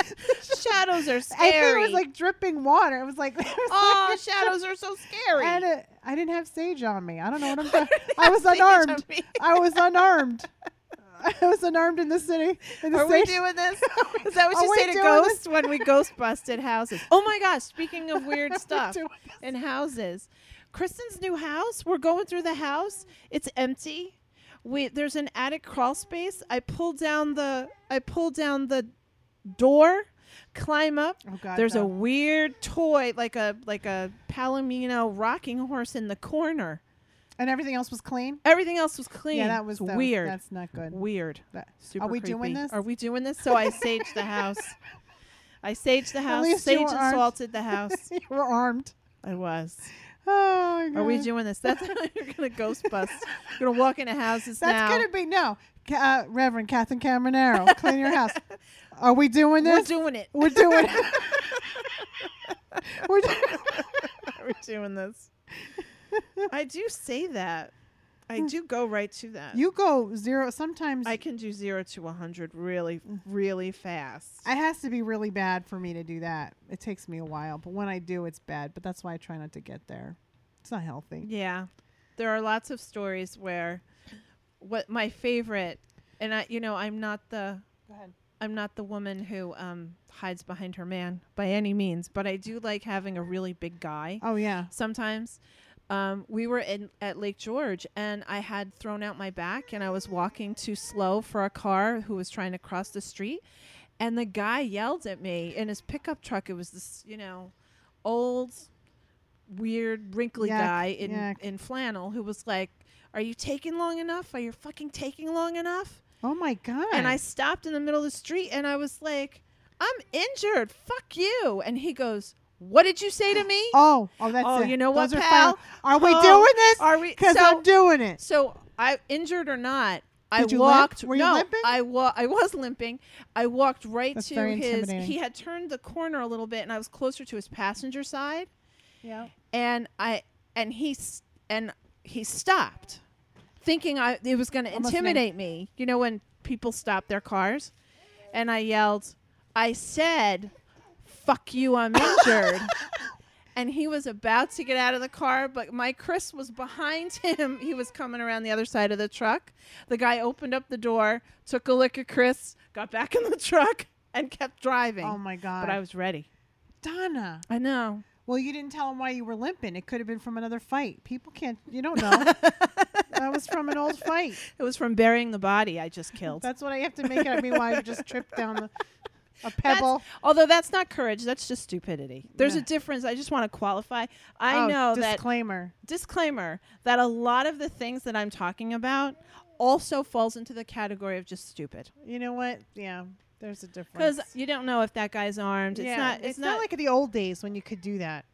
Shadows are scary. I think it was like dripping water. It was like, it was oh, like shadows are so scary. I didn't have sage on me. I don't know what I'm doing. I was unarmed. I was unarmed. I was unarmed in the city. In the Are we doing this? Is that what you say to ghosts when we ghost busted houses? Oh my gosh! Speaking of weird stuff in houses, Kristen's new house. We're going through the house. It's empty. We there's an attic crawl space. I pull down the I pull down the door, climb up. Oh God. There's a weird toy like a like a Palomino rocking horse in the corner. and everything else was clean. Everything else was clean. Yeah, that was that was- weird. that's not good. weird. That- Super Are we doing this? Are we doing this? So I saged the house. I saged the house. Sage and salted the house. you were armed. I was. Oh. Are we doing this? That's how you're gonna ghost bust. You're gonna walk into houses That's now. gonna be no, uh, Reverend Catherine Cameronero, clean your house. Are we doing this? We're doing it. We're doing it. We're doing We're doing this. I do say that. I do go right to that. You go zero. Sometimes I can do zero to a hundred really, really fast. it has to be really bad for me to do that. It takes me a while, but when I do, it's bad. But that's why I try not to get there. It's not healthy. Yeah. There are lots of stories where what my favorite and I you know, I'm not the Go ahead. I'm not the woman who um hides behind her man by any means, but I do like having a really big guy Oh yeah. sometimes. Um, we were in at Lake George and I had thrown out my back and I was walking too slow for a car who was trying to cross the street and the guy yelled at me in his pickup truck. It was this, you know, old weird wrinkly Yuck, guy in yuck. in flannel who was like, "Are you taking long enough? Are you fucking taking long enough?" Oh my god. And I stopped in the middle of the street and I was like, "I'm injured. Fuck you." And he goes, "What did you say to me?" Oh, oh, that's Oh, it. you know what, are pal? Are we Oh, doing this? Are we? Because so, I'm doing it. so I injured or not, I you limp? walked. Were you no, limping? I wa- I was limping. I walked right That's to his. He had turned the corner a little bit, and I was closer to his passenger side. Yeah. And I and he and he stopped, thinking I it was going to intimidate me. You know when people stop their cars, and I yelled, I said, "Fuck you, I'm injured." and he was about to get out of the car, but my Chris was behind him. He was coming around the other side of the truck. The guy opened up the door, took a look at Chris, got back in the truck, and kept driving. Oh my god. but I was ready. Donna. I know. Well, you didn't tell him why you were limping. It could have been from another fight. People can't. You don't know. that was from an old fight. It was from burying the body I just killed. That's what I have to make it. I mean, why you just tripped down the, a pebble? Although that's not courage, that's just stupidity. There's Yeah. a difference. I just want to qualify. I Oh, know that disclaimer. disclaimer that a lot of the things that I'm talking about also falls into the category of just stupid. You know what? Yeah, there's a difference. Because you don't know if that guy's armed. Yeah, It's not. It's, it's not, like the old days when you could do that.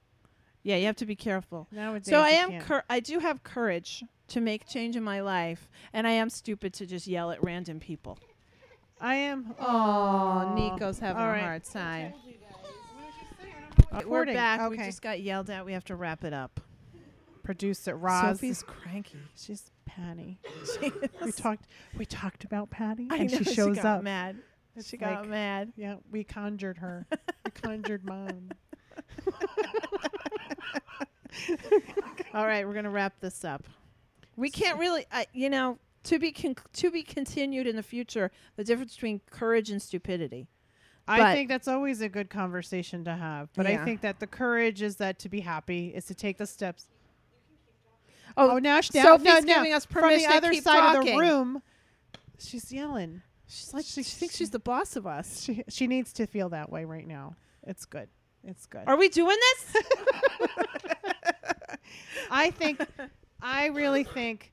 Yeah, you have to be careful. Nowadays, So I am. Cur- I do have courage to make change in my life, and I am stupid to just yell at random people. I am. Oh, Nico's having All a right. hard time. We're Recording. back. We just got yelled at. We have to wrap it up. Producer Roz. Sophie's cranky. She's Patty. She We talked. We talked about Patty, I and know, she shows got up. mad. It's she got mad. Yeah, we conjured her. we conjured mom. All right, we're gonna wrap this up. We can't really, I, you know, to be con- to be continued in the future. The difference between courage and stupidity. I But- think that's always a good conversation to have. But Yeah. I think that the courage is that to be happy is to take the steps. Oh, Oh, now she's Sophie's no, no. giving us from the other side of the room. She's yelling. she's like she thinks she's the boss of us. She she needs to feel that way right now. It's good. It's good. Are we doing this? I think I really think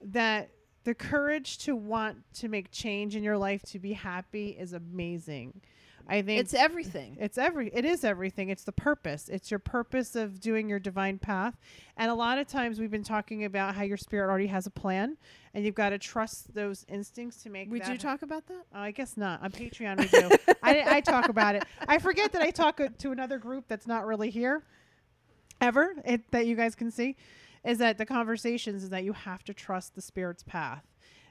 that the courage to want to make change in your life to be happy is amazing. I think it's everything. It's every it is everything. It's the purpose. It's your purpose of doing your divine path. And a lot of times we've been talking about how your spirit already has a plan and you've got to trust those instincts to make We do talk about that. Oh, I guess not. On Patreon we do. I, I talk about it. I forget that I talk uh, to another group that's not really here ever it, that you guys can see is that the conversations is that you have to trust the spirit's path.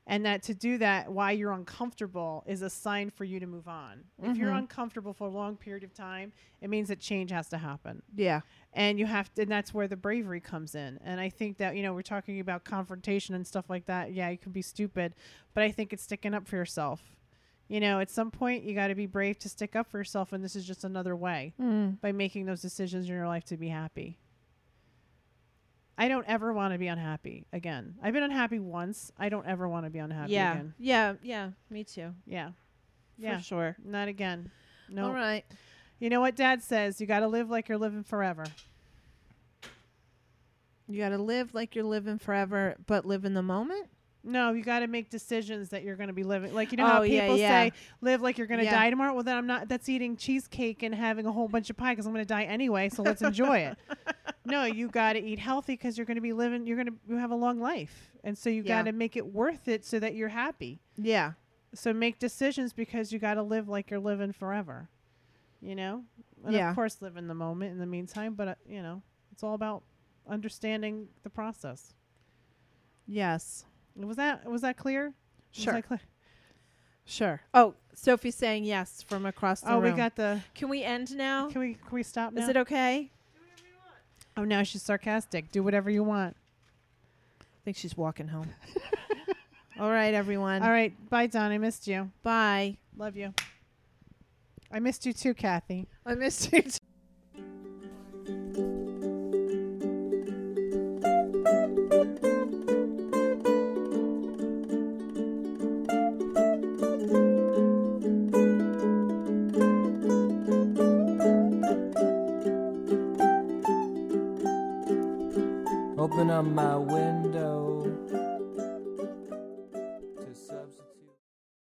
And that to do that why you're uncomfortable is a sign for you to move on. If you're Mhm. uncomfortable for a long period of time it means that change has to happen. Yeah. and you have to and that's where the bravery comes in. And i think that you know we're talking about confrontation and stuff like that. Yeah you can be stupid but i think it's sticking up for yourself. You know at some point you got to be brave to stick up for yourself and this is just another way Mm. by making those decisions in your life to be happy i don't ever want to be unhappy again i've been unhappy once i don't ever want to be unhappy Yeah. again Yeah. Yeah. Me too. yeah yeah For sure. not again no All right. you know what dad says you got to live like you're living forever You got to live like you're living forever, but live in the moment. No, you got to make decisions that you're going to be living. Like you know how Oh, yeah, people yeah. say, "Live like you're going to Yeah. die tomorrow." Well, then I'm not. That's eating cheesecake and having a whole bunch of pie because I'm going to die anyway. So let's enjoy it. No, you got to eat healthy because you're going to be living. You're going to you have a long life, and so you Yeah. got to make it worth it so that you're happy. Yeah. So make decisions because you got to live like you're living forever. You know, and Yeah. of course, live in the moment in the meantime. But uh, you know, it's all about understanding the process. Yes. Was that was that clear? Sure. that clear? Sure. Oh, Sophie's saying yes from across the Oh, room. we got the. Can we end now? Can we can we stop now? Is it okay? Oh, now she's sarcastic. Do whatever you want. I think she's walking home. All right, everyone. All right, bye, Don. I missed you. Bye. Love you. I missed you too, Kathy. I missed you. too. My window.